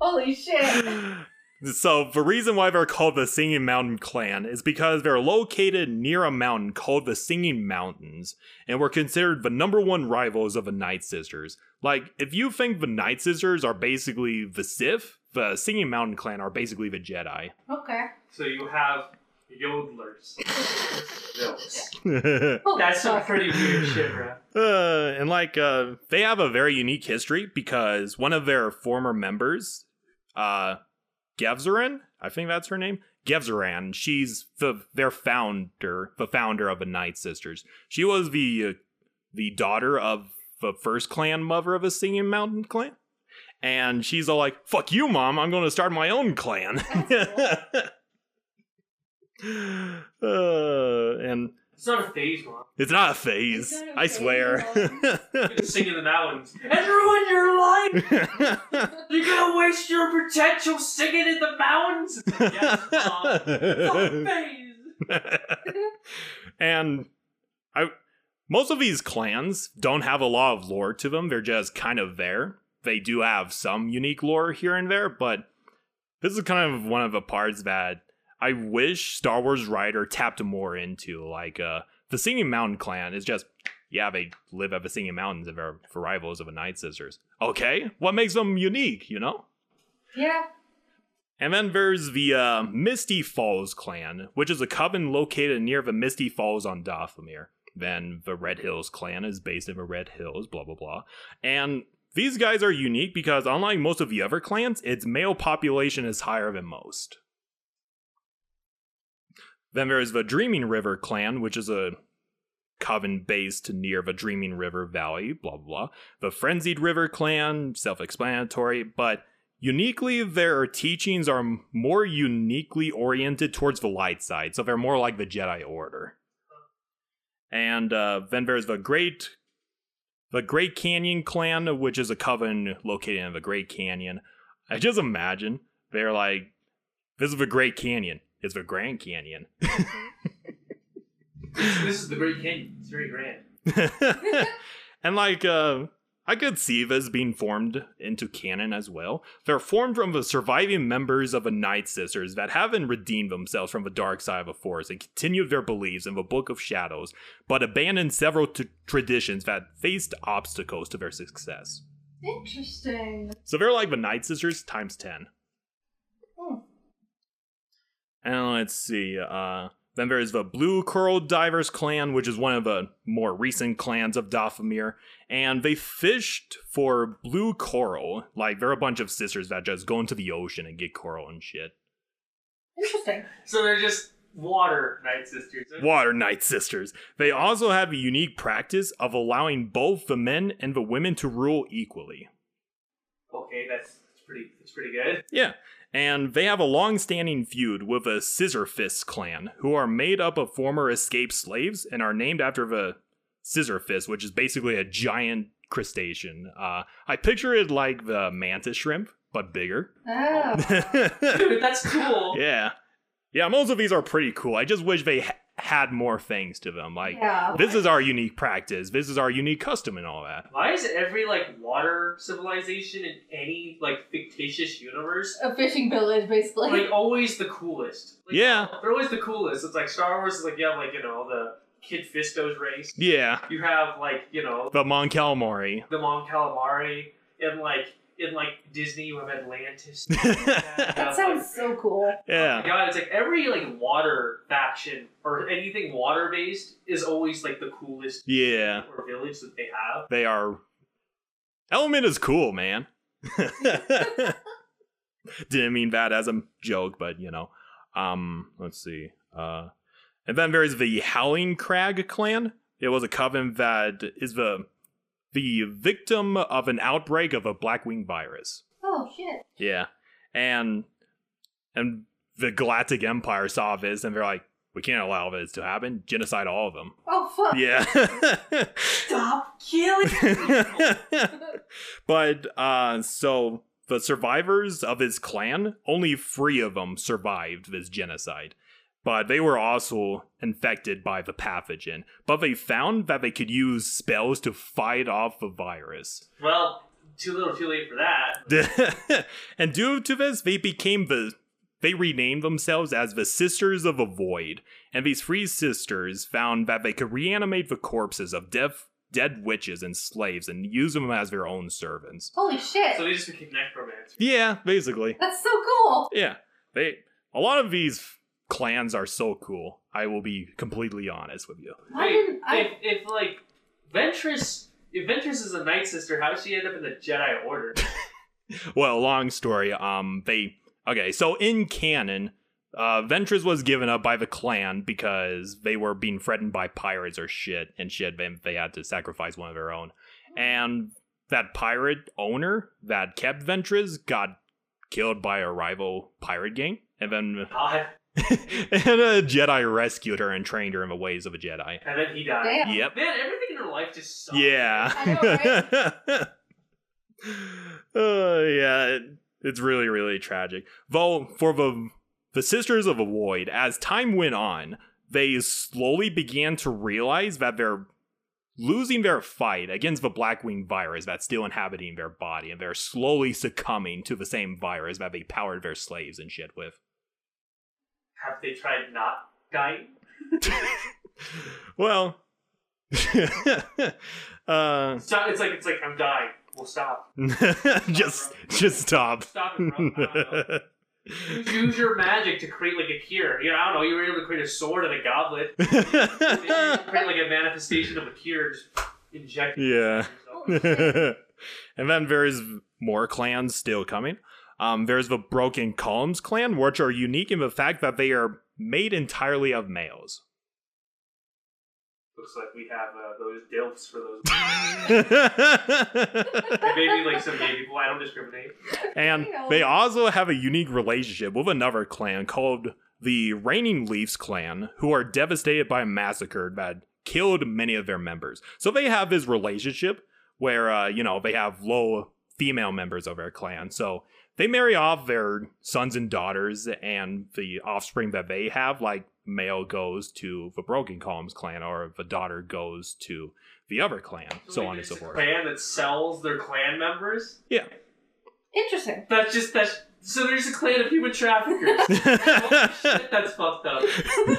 Holy shit. So the reason why they're called the Singing Mountain Clan is because they're located near a mountain called the Singing Mountains, and were considered the number one rivals of the Night Sisters. Like, if you think the Night Sisters are basically the Sith, the Singing Mountain Clan are basically the Jedi. Okay. So you have yodelers. Oh, That's some pretty weird shit, bro. Uh, and like uh they have a very unique history because one of their former members uh Gethzerion, I think that's her name. Gethzerion, she's the their founder, the founder of the Night Sisters. She was the uh, the daughter of the first clan mother of a Singing Mountain clan. And she's all like, "Fuck you, mom! I'm going to start my own clan." uh, and It's not a phase, mom. it's not a phase. It's not a I phase, swear. You can sing in the mountains and ruin your life. You're gonna waste your potential singing in the mountains. Yes, mom. It's not a phase. and I most of these clans don't have a lot of lore to them. They're just kind of there. They do have some unique lore here and there, but this is kind of one of the parts that I wish Star Wars writer tapped more into. Like uh the Singing Mountain clan is just yeah, they live at the Singing Mountains and they're for rivals of the Night Sisters. Okay, what makes them unique, you know? Yeah. And then there's the uh, Misty Falls clan, which is a coven located near the Misty Falls on Dathomir. Then the Red Hills clan is based in the Red Hills, blah blah blah. And these guys are unique because unlike most of the other clans, its male population is higher than most. Then there's the Dreaming River clan, which is a coven based near the Dreaming River Valley, blah blah blah. The Frenzied River clan, self-explanatory, but uniquely their teachings are more uniquely oriented towards the light side so they're more like the jedi order. And uh, then there's the great the great canyon clan which is a coven located in the great canyon. I just imagine they're like this is the great canyon it's the grand canyon This is the Great Canyon. It's very grand. and like uh I could see this being formed into canon as well. They're formed from the surviving members of the Night Sisters that haven't redeemed themselves from the dark side of the Force and continued their beliefs in the Book of Shadows, but abandoned several t- traditions that faced obstacles to their success. Interesting. So they're like the Night Sisters times 10. And let's see. Uh, then there's the Blue Coral Divers clan, which is one of the more recent clans of Dathomir. And they fished for blue coral. Like, they're a bunch of sisters that just go into the ocean and get coral and shit. Interesting. So they're just water Night Sisters. Water Night Sisters. They also have a unique practice of allowing both the men and the women to rule equally. Okay, that's, that's pretty. That's pretty good. Yeah, and they have a long-standing feud with the Scissor Fist clan, who are made up of former escaped slaves and are named after the Scissor Fist, which is basically a giant crustacean. Uh, I picture it like the mantis shrimp, but bigger. Oh. Dude, that's cool. yeah, yeah. Most of these are pretty cool. I just wish they ha- had more things to them. Like yeah. this is our unique practice. This is our unique custom and all that. Why is every like water civilization in any like fictitious universe a fishing village, basically. like always the coolest? Like, Yeah. they're always the coolest. It's like Star Wars is like yeah, like you know the Kit Fisto's race. Yeah, You have like you know the Mon Calamari. the Mon Calamari, and like in like Disney you have Atlantis. You have, that sounds so cool. Oh my yeah, god, it's like every like water faction or anything water based is always like the coolest yeah. or village that they have. They are. Element is cool, man. Didn't mean that as a joke, but you know. Um, let's see. Uh, and then there's the Howling Crag clan. It was a coven that is the the victim of an outbreak of a blackwing virus. Oh shit. Yeah, and and the Galactic Empire saw this, and they're like, "We can't allow this to happen. Genocide all of them." Oh fuck. Yeah. Stop killing people. but uh so the survivors of his clan only three of them survived this genocide but they were also infected by the pathogen but they found that they could use spells to fight off the virus well, too little, too late for that. and due to this they became the they renamed themselves as the Sisters of a Void, and these three sisters found that they could reanimate the corpses of deaf, dead witches and slaves and use them as their own servants. Holy shit. So they just became necromancers. Yeah, basically. That's so cool. Yeah, they. A lot of these clans are so cool. I will be completely honest with you. Why Wait, didn't I? if, if like Ventress, if Ventress is a Night Sister, how does she end up in the Jedi Order? Well, long story. Um, they okay. So in canon, uh, Ventress was given up by the clan because they were being threatened by pirates or shit and shit. They, they had to sacrifice one of their own, and that pirate owner that kept Ventress got killed by a rival pirate gang, and then God. and a Jedi rescued her and trained her in the ways of a Jedi. And then he died. Damn. Yep. Man, everything in her life just sucks. Yeah. I know, uh, yeah, it, it's really, really tragic. Though, for the, the Sisters of the Void, as time went on, they slowly began to realize that they're losing their fight against the Blackwing virus that's still inhabiting their body, and they're slowly succumbing to the same virus that they powered their slaves and shit with. Have they tried not dying? well, uh, Stop. It's like it's like I'm dying. We'll stop. just just stop. Stop it, bro. I don't know. Use, use your magic to create like a cure. You know, I don't know. You were able to create a sword and a goblet. You create like a manifestation of a cure. Just inject. Yeah. and then there's more clans still coming. Um, there's the Broken Columns clan, which are unique in the fact that they are made entirely of males. Looks like we have uh, those dilfs for those. And maybe like some gay people. I don't discriminate. and they also have a unique relationship with another clan called the Raining Leafs clan, who are devastated by a massacre that killed many of their members. So they have this relationship where, uh, you know, they have low female members of their clan. So they marry off their sons and daughters, and the offspring that they have, like male goes to the Broken Columns clan, or the daughter goes to the other clan, so wait, on and so there's a forth. Clan that sells their clan members. Yeah interesting. That's just that's. So there's a clan of human traffickers. Holy shit, that's fucked up.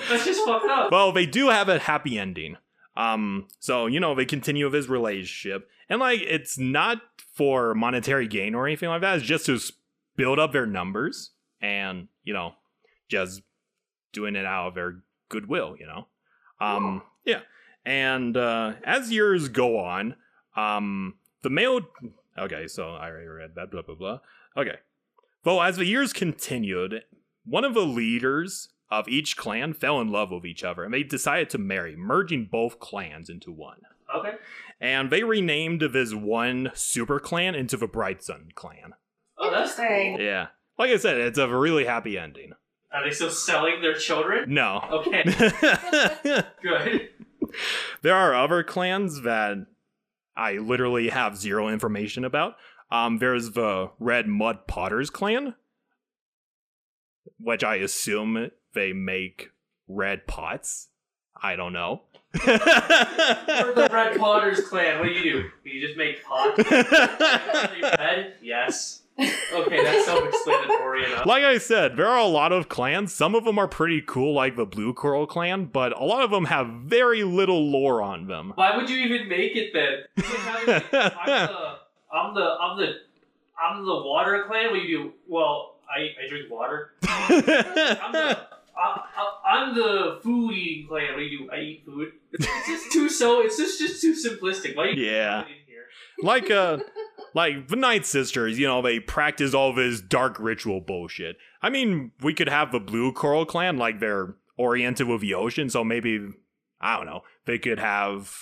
That's just fucked up. Well, they do have a happy ending. Um, so you know they continue with his relationship, and like it's not for monetary gain or anything like that. It's just to s- build up their numbers, and you know, just doing it out of their goodwill. You know, um, yeah. And uh, as years go on, um, the male. Okay, so I already read that. Blah blah blah. Okay. Well, as the years continued, one of the leaders of each clan fell in love with each other and they decided to marry, merging both clans into one. Okay. And they renamed this one super clan into the Bright Sun clan. Oh, that's Interesting. cool. Yeah. Like I said, it's a really happy ending. Are they still selling their children? No. Okay, good. there are other clans that I literally have zero information about. Um, there's the Red Mud Potters clan, which I assume they make red pots. I don't know. For the Red Potters clan, what do you do? You just make pots? Red? Yes. Okay, that's self-explanatory enough. like I said, there are a lot of clans. Some of them are pretty cool, like the Blue Coral clan, but a lot of them have very little lore on them. Why would you even make it then? You would have it like, I'm the, I'm the, I'm the, I'm the water clan. What do you do? Well, I, I drink water. I'm the, I, I, I'm the food eating clan. What do you do? I eat food. It's, it's just too so. It's just just too simplistic. Why? You Yeah. in here? like uh like the Night Sisters, you know, they practice all this dark ritual bullshit. I mean, we could have the Blue Coral Clan, like they're oriented with the ocean, so maybe I don't know, they could have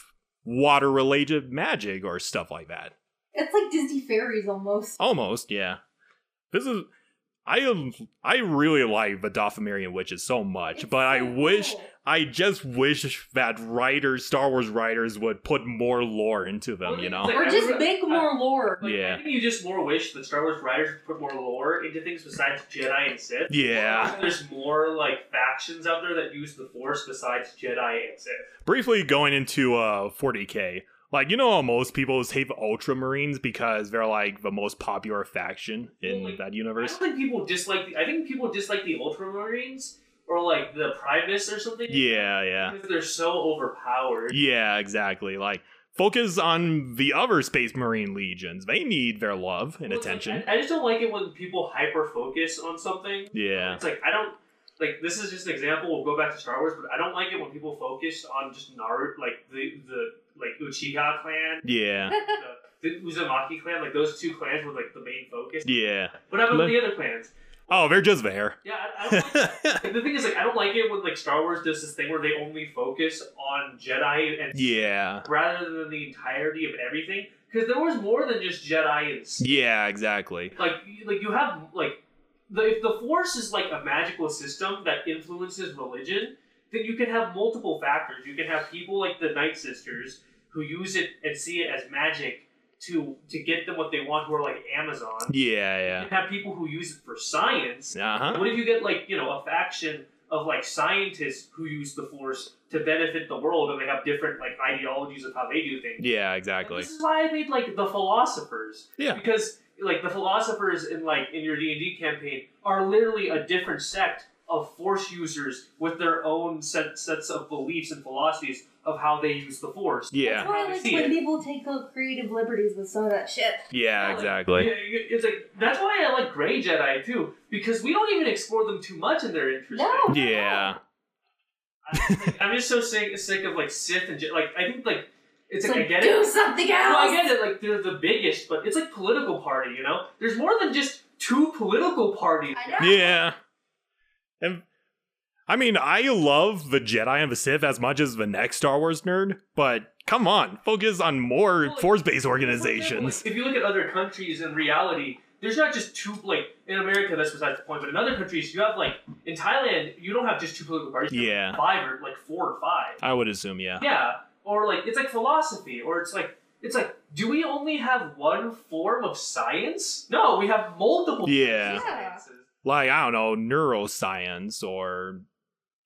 water related magic or stuff like that. It's like Disney fairies almost. Almost, yeah. This is I I really like the Dathomirian witches so much, It's but I so wish cool. I just wish that writers, Star Wars writers, would put more lore into them. Well, You know, it's Or just make more lore. Like, Yeah. Maybe you just more wish that Star Wars writers would put more lore into things besides Jedi and Sith. Yeah. There's more like factions out there that use the Force besides Jedi and Sith. briefly going into uh 40k Like you know, how most people hate the Ultramarines because they're like the most popular faction in Well, like, that universe. I don't think people dislike. The, I think people dislike the Ultramarines or like the Privates or something. Yeah, yeah, Because they're so overpowered. yeah, exactly. Like focus on the other Space Marine legions. They need their love and Well, it's like, attention. I, I just don't like it when people hyper focus on something. Yeah, It's like I don't like this is just an example. We'll go back to Star Wars, but I don't like it when people focus on just Naruto, like the the like Uchiha clan, yeah, the, the Uzumaki clan. Like those two clans were like the main focus. yeah. What about But- the other clans? Oh, they're just there. Yeah, I, I don't like Like, the thing is, like, I don't like it when like Star Wars does this thing where they only focus on Jedi and yeah, rather than the entirety of everything. Because there was more than just Jedi and Sith. yeah, exactly. like like you have like the if the Force is like a magical system that influences religion, then you can have multiple factors. You can have people like the Night Sisters who use it and see it as magic to to get them what they want, who are like Amazon. Yeah, yeah. can have people who use it for science. Uh huh. What if you get like you know a faction of like scientists who use the force to benefit the world, and they have different like ideologies of how they do things? Yeah, And exactly. This is why I made like the philosophers. Yeah. Because like the philosophers in like in your D and D campaign are literally a different sect of force users with their own set, sets of beliefs and philosophies of how they use the force. Yeah, That's why I I like when it. people take uh, creative liberties with some of that shit. yeah, Like, exactly. yeah, It's like that's why I like Gray Jedi too, because we don't even explore them too much in their interest. No. Yeah, I'm, like, I'm just so sick, sick of like Sith and Je- like I think like it's, It's like, like, I get do it. Do something No, else. I get it. Like they're the biggest, but it's like political party. You know, there's more than just two political parties. I know. yeah. And I mean, I love the Jedi and the Sith as much as the next Star Wars nerd, but come on, focus on more Well, like, force-based For example, organizations. like, if you look at other countries in reality, there's not just two. Like in America, that's besides the point. But in other countries, you have like in Thailand, you don't have just two political parties. Yeah. five or like four or five. I would assume, yeah. Yeah, or like it's like philosophy, or it's like it's like do we only have one form of science? No, we have multiple. Yeah. sciences. Like, I don't know, neuroscience or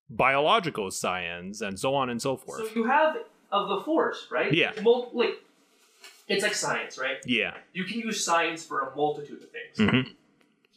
biological science and so on and so forth. So you have of the force, right? Yeah. Mul- like it's like science, right? yeah. You can use science for a multitude of things. hmm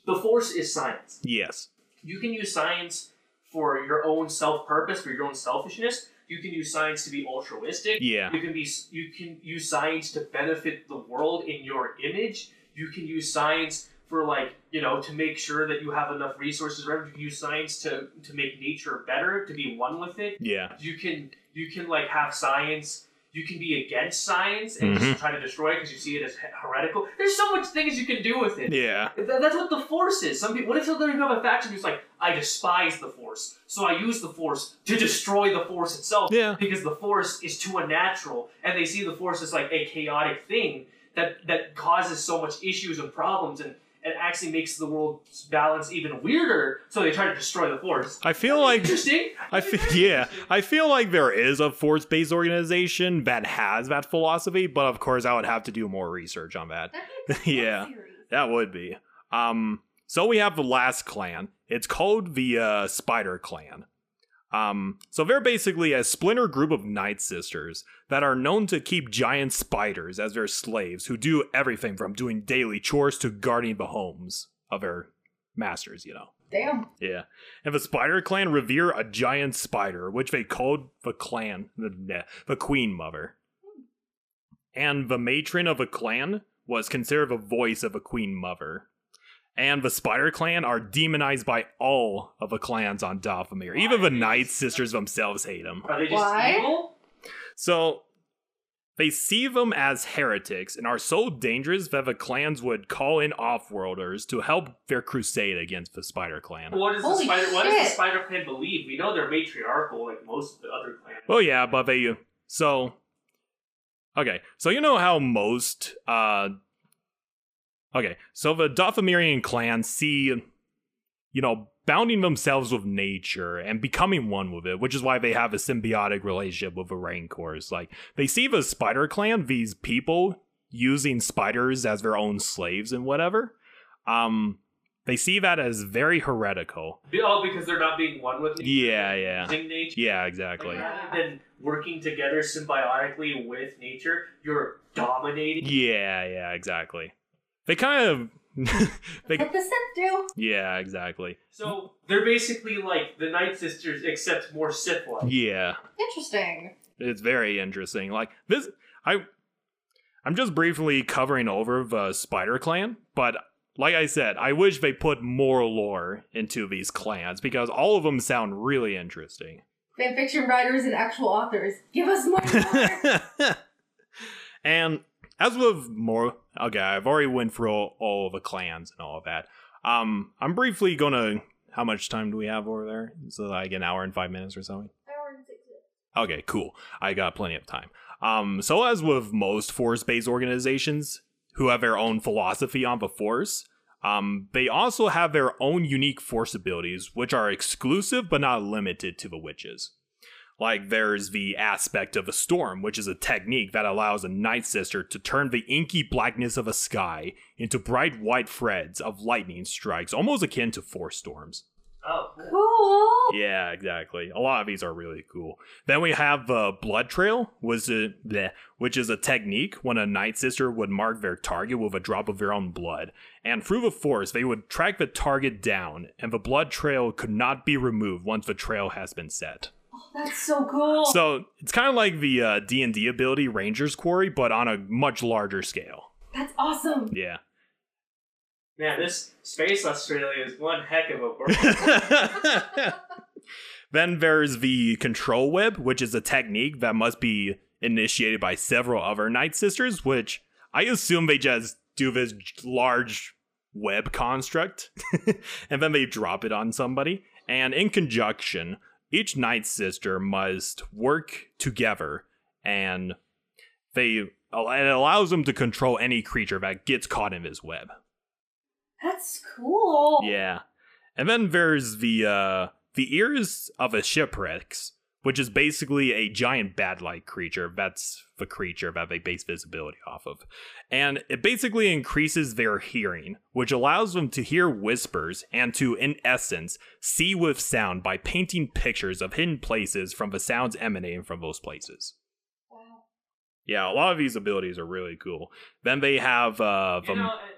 The force is science. Yes. You can use science for your own self-purpose, for your own selfishness. You can use science to be altruistic. Yeah. You can be you can use science to benefit the world in your image. You can use science for like you know to make sure that you have enough resources. Right? You can use science to to make nature better, to be one with it. Yeah. You can you can like have science. You can be against science and Mhm. just try to destroy it because you see it as heretical. There's so much things you can do with it. Yeah. Th- That's what the Force is. Some people. What if you have a faction who's like, I despise the Force, so I use the Force to destroy the Force itself. Yeah. Because the Force is too unnatural, and they see the Force as like a chaotic thing that that causes so much issues and problems, and and actually makes the world's balance even weirder. So they try to destroy the Force. I feel like Interesting. I feel yeah, I feel like there is a force-based organization that has that philosophy, but of course I would have to do more research on that. That'd be Yeah. series. That would be. Um so we have the last clan. It's called the uh, Spider Clan. Um so they're basically a splinter group of night sisters that are known to keep giant spiders as their slaves who do everything from doing daily chores to guarding the homes of their masters, you know. Damn. Yeah. And the Spider Clan revere a giant spider, which they called the clan, the, the, the Queen Mother. And the matron of a clan was considered the voice of a Queen Mother. And the Spider Clan are demonized by all of the clans on Dathomir. Even the Night Sisters themselves hate them. Are they just Why? evil? So they see them as heretics and are so dangerous that the clans would call in off-worlders to help their crusade against the Spider Clan. What does the Holy spider? What does the. Spider Clan believe? We know they're matriarchal, like most of the other clans. Well, yeah, but they so okay. So you know how most uh okay. So the Dathomirian clan see you know bounding themselves with nature and becoming one with it, which is why they have a symbiotic relationship with the Rancors. Like they see the Spider Clan, these people using spiders as their own slaves and whatever. Um, they see that as very heretical. Oh, because they're not being one with nature. Yeah, yeah, Using nature. yeah, Like, exactly. rather than working together symbiotically with nature, you're dominating. Yeah, yeah, exactly. They kind of. they, What the Sith do? yeah, exactly. So they're basically like the Night Sisters, except more Sith-like. Yeah. Interesting. it's very interesting. Like this, I, I'm just briefly covering over the uh, Spider Clan, but like I said, I wish they put more lore into these clans because all of them sound really interesting. Fanfiction writers and actual authors, give us more. lore. and as with more, okay, I've already went through all, all the clans and all of that. Um, I'm briefly gonna. How much time do we have over there? So like an hour and five minutes or something. Hour and sixty. Okay, cool. I got plenty of time. Um, so as with most force-based organizations who have their own philosophy on the force, um, they also have their own unique force abilities, which are exclusive but not limited to the witches. Like there's the aspect of a storm, which is a technique that allows a night sister to turn the inky blackness of a sky into bright white threads of lightning strikes, almost akin to force storms. Oh, cool. cool. Yeah, exactly. A lot of these are really cool. Then we have the blood trail, was a, bleh, which is a technique when a night sister would mark their target with a drop of their own blood, and through the force they would track the target down, and the blood trail could not be removed once the trail has been set. That's so cool. So it's kind of like the uh, D and D ability Ranger's Quarry, but on a much larger scale. that's awesome. Yeah. Man, this Space Australia is one heck of a world. then there's the control web, which is a technique that must be initiated by several other Night Sisters, which I assume they just do this large web construct and then they drop it on somebody. And in conjunction, each Night Sister must work together and they it allows them to control any creature that gets caught in his web. That's cool. Yeah. And then there's the uh the ears of a shipwrecks, which is basically a giant bat-like creature. That's the creature that they base visibility off of. And it basically increases their hearing, which allows them to hear whispers and to, in essence, see with sound by painting pictures of hidden places from the sounds emanating from those places. Wow. Yeah, a lot of these abilities are really cool. Then they have uh the you know, I, I,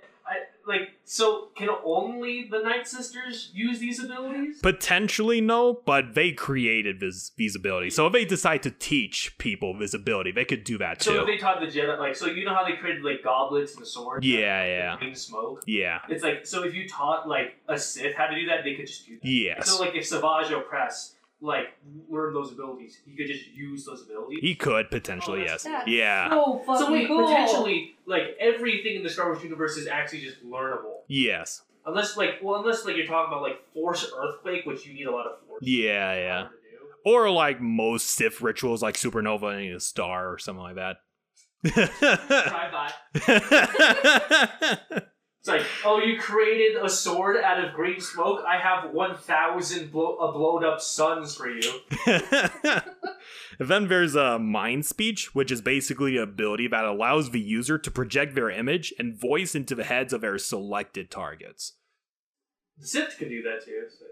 like, so can only the Night Sisters use these abilities? Potentially no, but they created this these abilities. So if they decide to teach people visibility, they could do that too. So too. if they taught the Jedi, like, so you know how they created like goblets and swords? Yeah, yeah. Green smoke. yeah. It's like so if you taught like a Sith how to do that, they could just do that. Yes. So like if Savage Opress like learn those abilities, he could just use those abilities. he could potentially, Oh, yes. that's- That's Yeah. So fucking so wait, cool. potentially like everything in the Star Wars universe is actually just learnable. Yes. Unless like well unless like you're talking about like Force Earthquake, which you need a lot of force. Yeah, yeah. power to do. Or like most Sith rituals like supernova and a star or something like that. Try by. It's like, oh, you created a sword out of green smoke. I have one thousand blow- uh, blowed up suns for you. then there's a mind speech, which is basically an ability that allows the user to project their image and voice into the heads of their selected targets. Sith can do that too. So.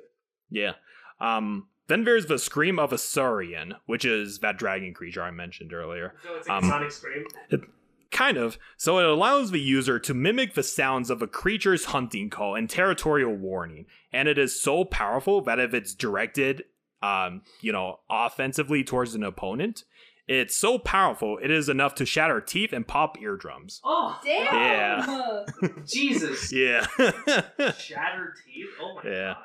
Yeah. Um. Then there's the Scream of a Saurian, which is that dragon creature I mentioned earlier. So it's like Um, a Sonic Scream. Kind of. So it allows the user to mimic the sounds of a creature's hunting call and territorial warning. And it is so powerful that if it's directed, um, you know, offensively towards an opponent, it's so powerful it is enough to shatter teeth and pop eardrums. Oh, Damn. Yeah. Jesus! Yeah. Shattered teeth. Oh my Yeah. god.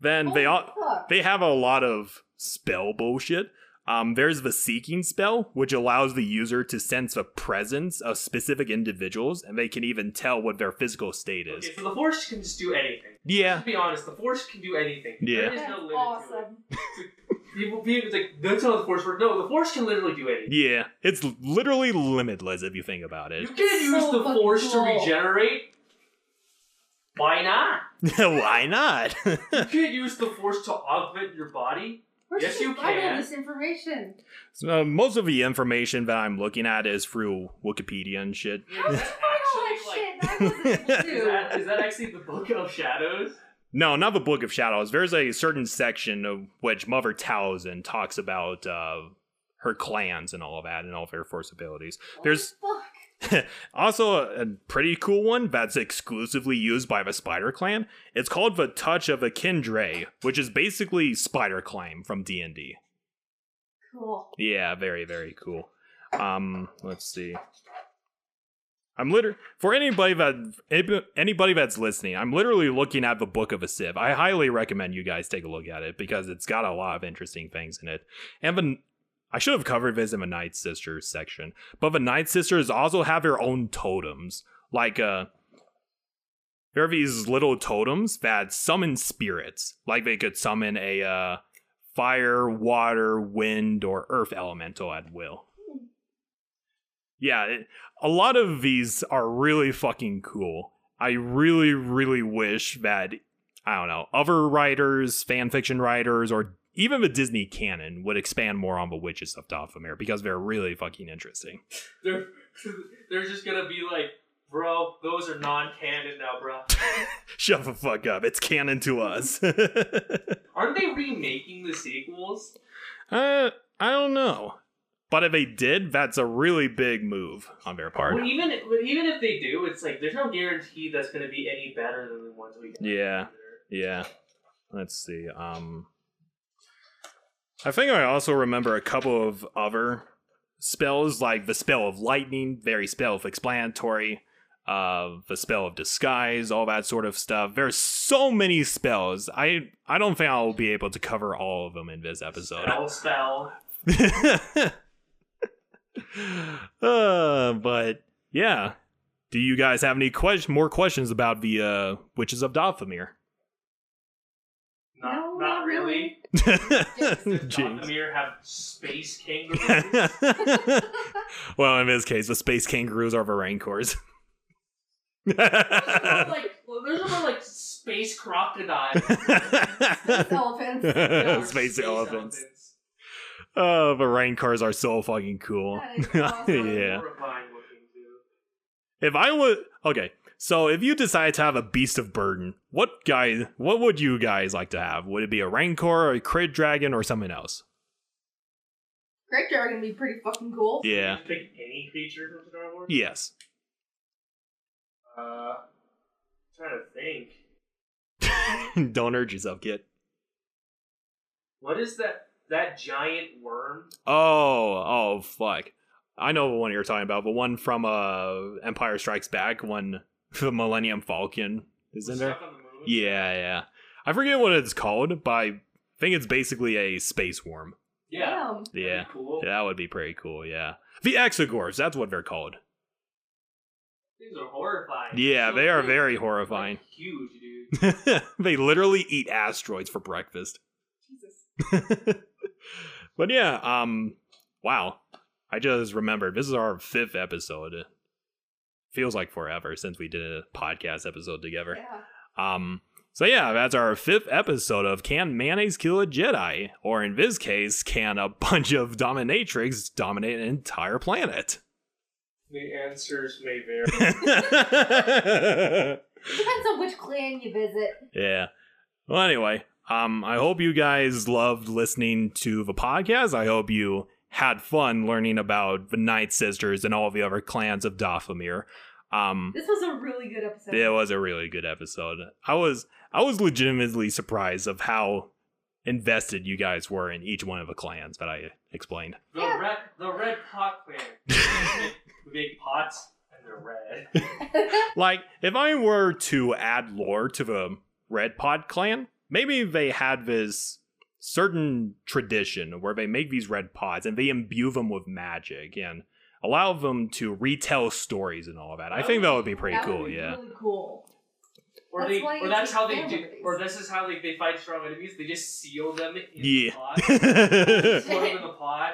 then they all fuck. they have a lot of spell bullshit. Um, there's the seeking spell, which allows the user to sense the presence of specific individuals, and they can even tell what their physical state is. Okay, so the Force can just do anything. Yeah, Let's be honest, the Force can do anything. Yeah. There is no limit to awesome. it. People, people, it's like that's how the Force works. No, the Force can literally do anything. yeah, it's literally limitless if you think about it. You can use So the fucking Force to regenerate. Why not? Why not? You can't use the Force to augment your body. Where'd Yes, you find all can. this information? so, uh, most of the information that I'm looking at is through Wikipedia and shit. How'd you Is find that all that actually, shit? I wasn't able Is that, is that actually the Book of Shadows? No, not the Book of Shadows. There's a certain section of which Mother Talzin talks about uh, her clans and all of that and all of her force abilities. What There's the fuck? also a, pretty cool one that's exclusively used by the Spider Clan. It's called the Touch of a Kindre, which is basically Spider Climb from D and D. Cool. Yeah, very very cool. Um, let's see. I'm literally for anybody that anybody that's listening. I'm literally looking at the Book of a Sith. I highly recommend you guys take a look at it because it's got a lot of interesting things in it. And the I should have covered this in the Night Sisters section, but the Night Sisters also have their own totems. Like uh, there are these little totems that summon spirits. Like they could summon a uh, fire, water, wind, or earth elemental at will. Yeah, it, a lot of these are really fucking cool. I really, really wish that I don't know other writers, fan fiction writers, or even the Disney canon would expand more on the witches of Dathomir because they're really fucking interesting. They're they're just gonna be like, bro, those are non-canon now, bro. Shut the fuck up! It's canon to us. Aren't they remaking the sequels? uh, I don't know, but if they did, that's a really big move on their part. Well, even but even if they do, it's like there's no guarantee that's gonna be any better than the ones we got. Yeah. Yeah. Let's see. Um I think I also remember a couple of other spells, like the spell of lightning, very spell explanatory, uh, the spell of disguise, all that sort of stuff. There's so many spells. I I don't think I'll be able to cover all of them in this episode. Spell spell. uh, but yeah. Do you guys have any question more questions about the uh, Witches of Dathomir? Not, No, not not really. Dathomir have space kangaroos. well, in this case, the space kangaroos are the rancors. There's no, like well, there's no like space crocodile. Elephants. Yeah, space elephants. Oh, the rancors are so fucking cool. That is awesome. yeah. Horrifying looking too. If I would, okay. So if you decide to have a beast of burden, what guy? What would you guys like to have? Would it be a rancor, a crit dragon, or something else? Great Dragon would be pretty fucking cool. Yeah. Just pick any creature from Star Wars. Yes. Uh, trying to think. Don't urge yourself, kid. What is that? That giant worm? Oh, oh, fuck. I know the one you're talking about. The one from uh, Empire Strikes Back when the Millennium Falcon is in there. On the moon? Yeah, yeah. I forget what it's called, but I think it's basically a space worm. Yeah. Damn. That'd Yeah. Cool. That would be pretty cool, yeah. The Exogorths, that's what they're called. These are horrifying. Yeah, So they are big, very like, horrifying. huge, dude. they literally eat asteroids for breakfast. Jesus. but yeah, um wow. I just remembered this is our fifth episode. It feels like forever since we did a podcast episode together. Yeah. Um so yeah, that's our fifth episode of Can Mayonnaise Kill a Jedi? Or in this case, can a bunch of dominatrix dominate an entire planet? The answers may vary. Depends on which clan you visit. Yeah. Well, anyway, um, I hope you guys loved listening to the podcast. I hope you had fun learning about the Night Sisters and all the other clans of Dathomir. Um, This was a really good episode. it was a really good episode. I was I was legitimately surprised of how invested you guys were in each one of the clans that I explained. The Yeah. red, the red pot clan. we make pots and they're red. Like, if I were to add lore to the Red Pod clan, maybe they had this certain tradition where they make these red pods and they imbue them with magic and allow them to retell stories and all of that. I think that would be pretty That would cool, be yeah. Really cool. Or That's they, why or that's how they do, families. or this is how they, they fight strong enemies. They just seal them in Yeah. the pot. Put them in the pot.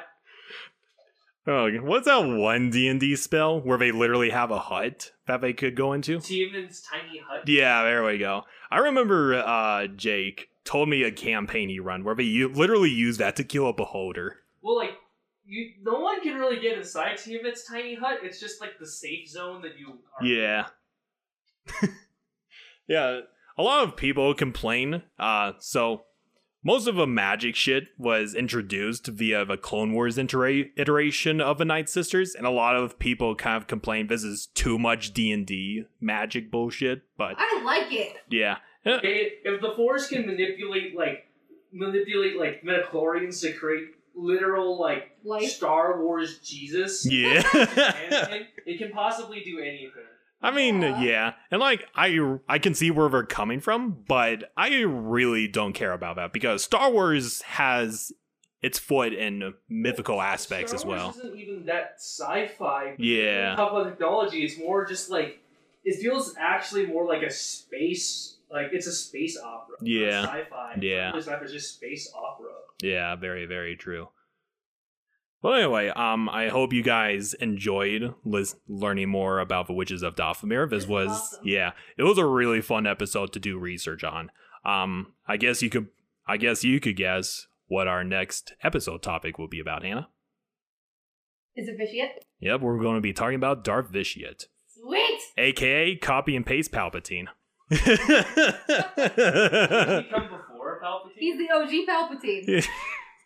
oh, what's that one D&D spell where they literally have a hut that they could go into? Steven's tiny hut. Yeah, there we go. I remember uh, Jake told me a campaign he run where they u- literally use that to kill a beholder. Well, like you, no one can really get inside Steven's tiny hut. It's just like the safe zone that you. Are Yeah. yeah. A lot of people complain. Uh, so most of the magic shit was introduced via the Clone Wars itera- iteration of the Night Sisters, and a lot of people kind of complain this is too much D and D magic bullshit. But I like it. yeah, If, if the Force can manipulate like manipulate like midichlorians to create literal like Life. Star Wars Jesus, yeah. Anakin, it can possibly do anything. I mean, Yeah. yeah, and like I I can see where they're coming from, but I really don't care about that because Star Wars has its foot in mythical aspects Star as Wars well. Isn't even that sci-fi. Yeah. Talk about technology. It's more just like it feels actually more like a space. Like it's a space opera. not Yeah. Sci-fi. Yeah. It's not just space opera. Yeah, very very true. Well, anyway, um, I hope you guys enjoyed lis- learning more about the witches of Dathomir. This This was, awesome. yeah, it was a really fun episode to do research on. Um, I guess you could, I guess you could guess what our next episode topic will be about, Hannah. Is it vicious? Yep, we're going to be talking about Darth Vitiate, Sweet. aka copy and paste Palpatine. Did he come before Palpatine? He's the OG Palpatine.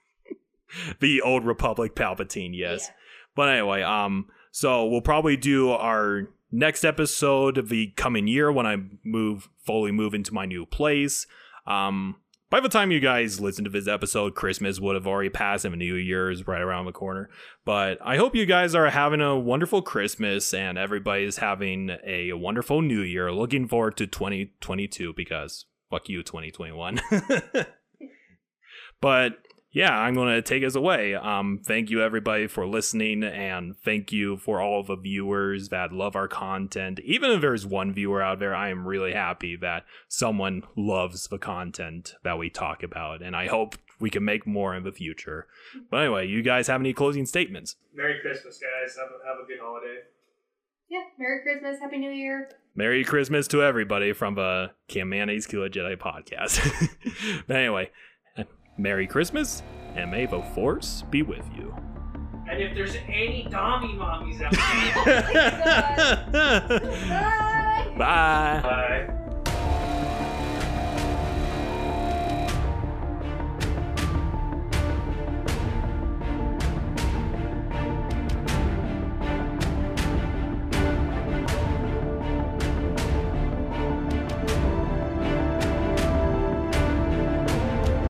the old Republic Palpatine, yes. Yeah. But anyway, um, so we'll probably do our next episode of the coming year when I move fully move into my new place. Um, by the time you guys listen to this episode, Christmas would have already passed and New Year's right around the corner. But I hope you guys are having a wonderful Christmas and everybody's having a wonderful New Year. Looking forward to 2022 because fuck you, 2021. but yeah, I'm going to take us away. Um, thank you everybody for listening, and thank you for all the viewers that love our content. Even if there's one viewer out there, I am really happy that someone loves the content that we talk about, and I hope we can make more in the future. But anyway, you guys have any closing statements? Merry Christmas, guys. Have a, have a good holiday. Yeah. Merry Christmas. Happy New Year. Merry Christmas to everybody from the Can Mayonnaise Kill a Jedi podcast. but anyway, Merry Christmas, and may the Force be with you. And if there's any Dommy mommies out there, Bye. Bye. bye.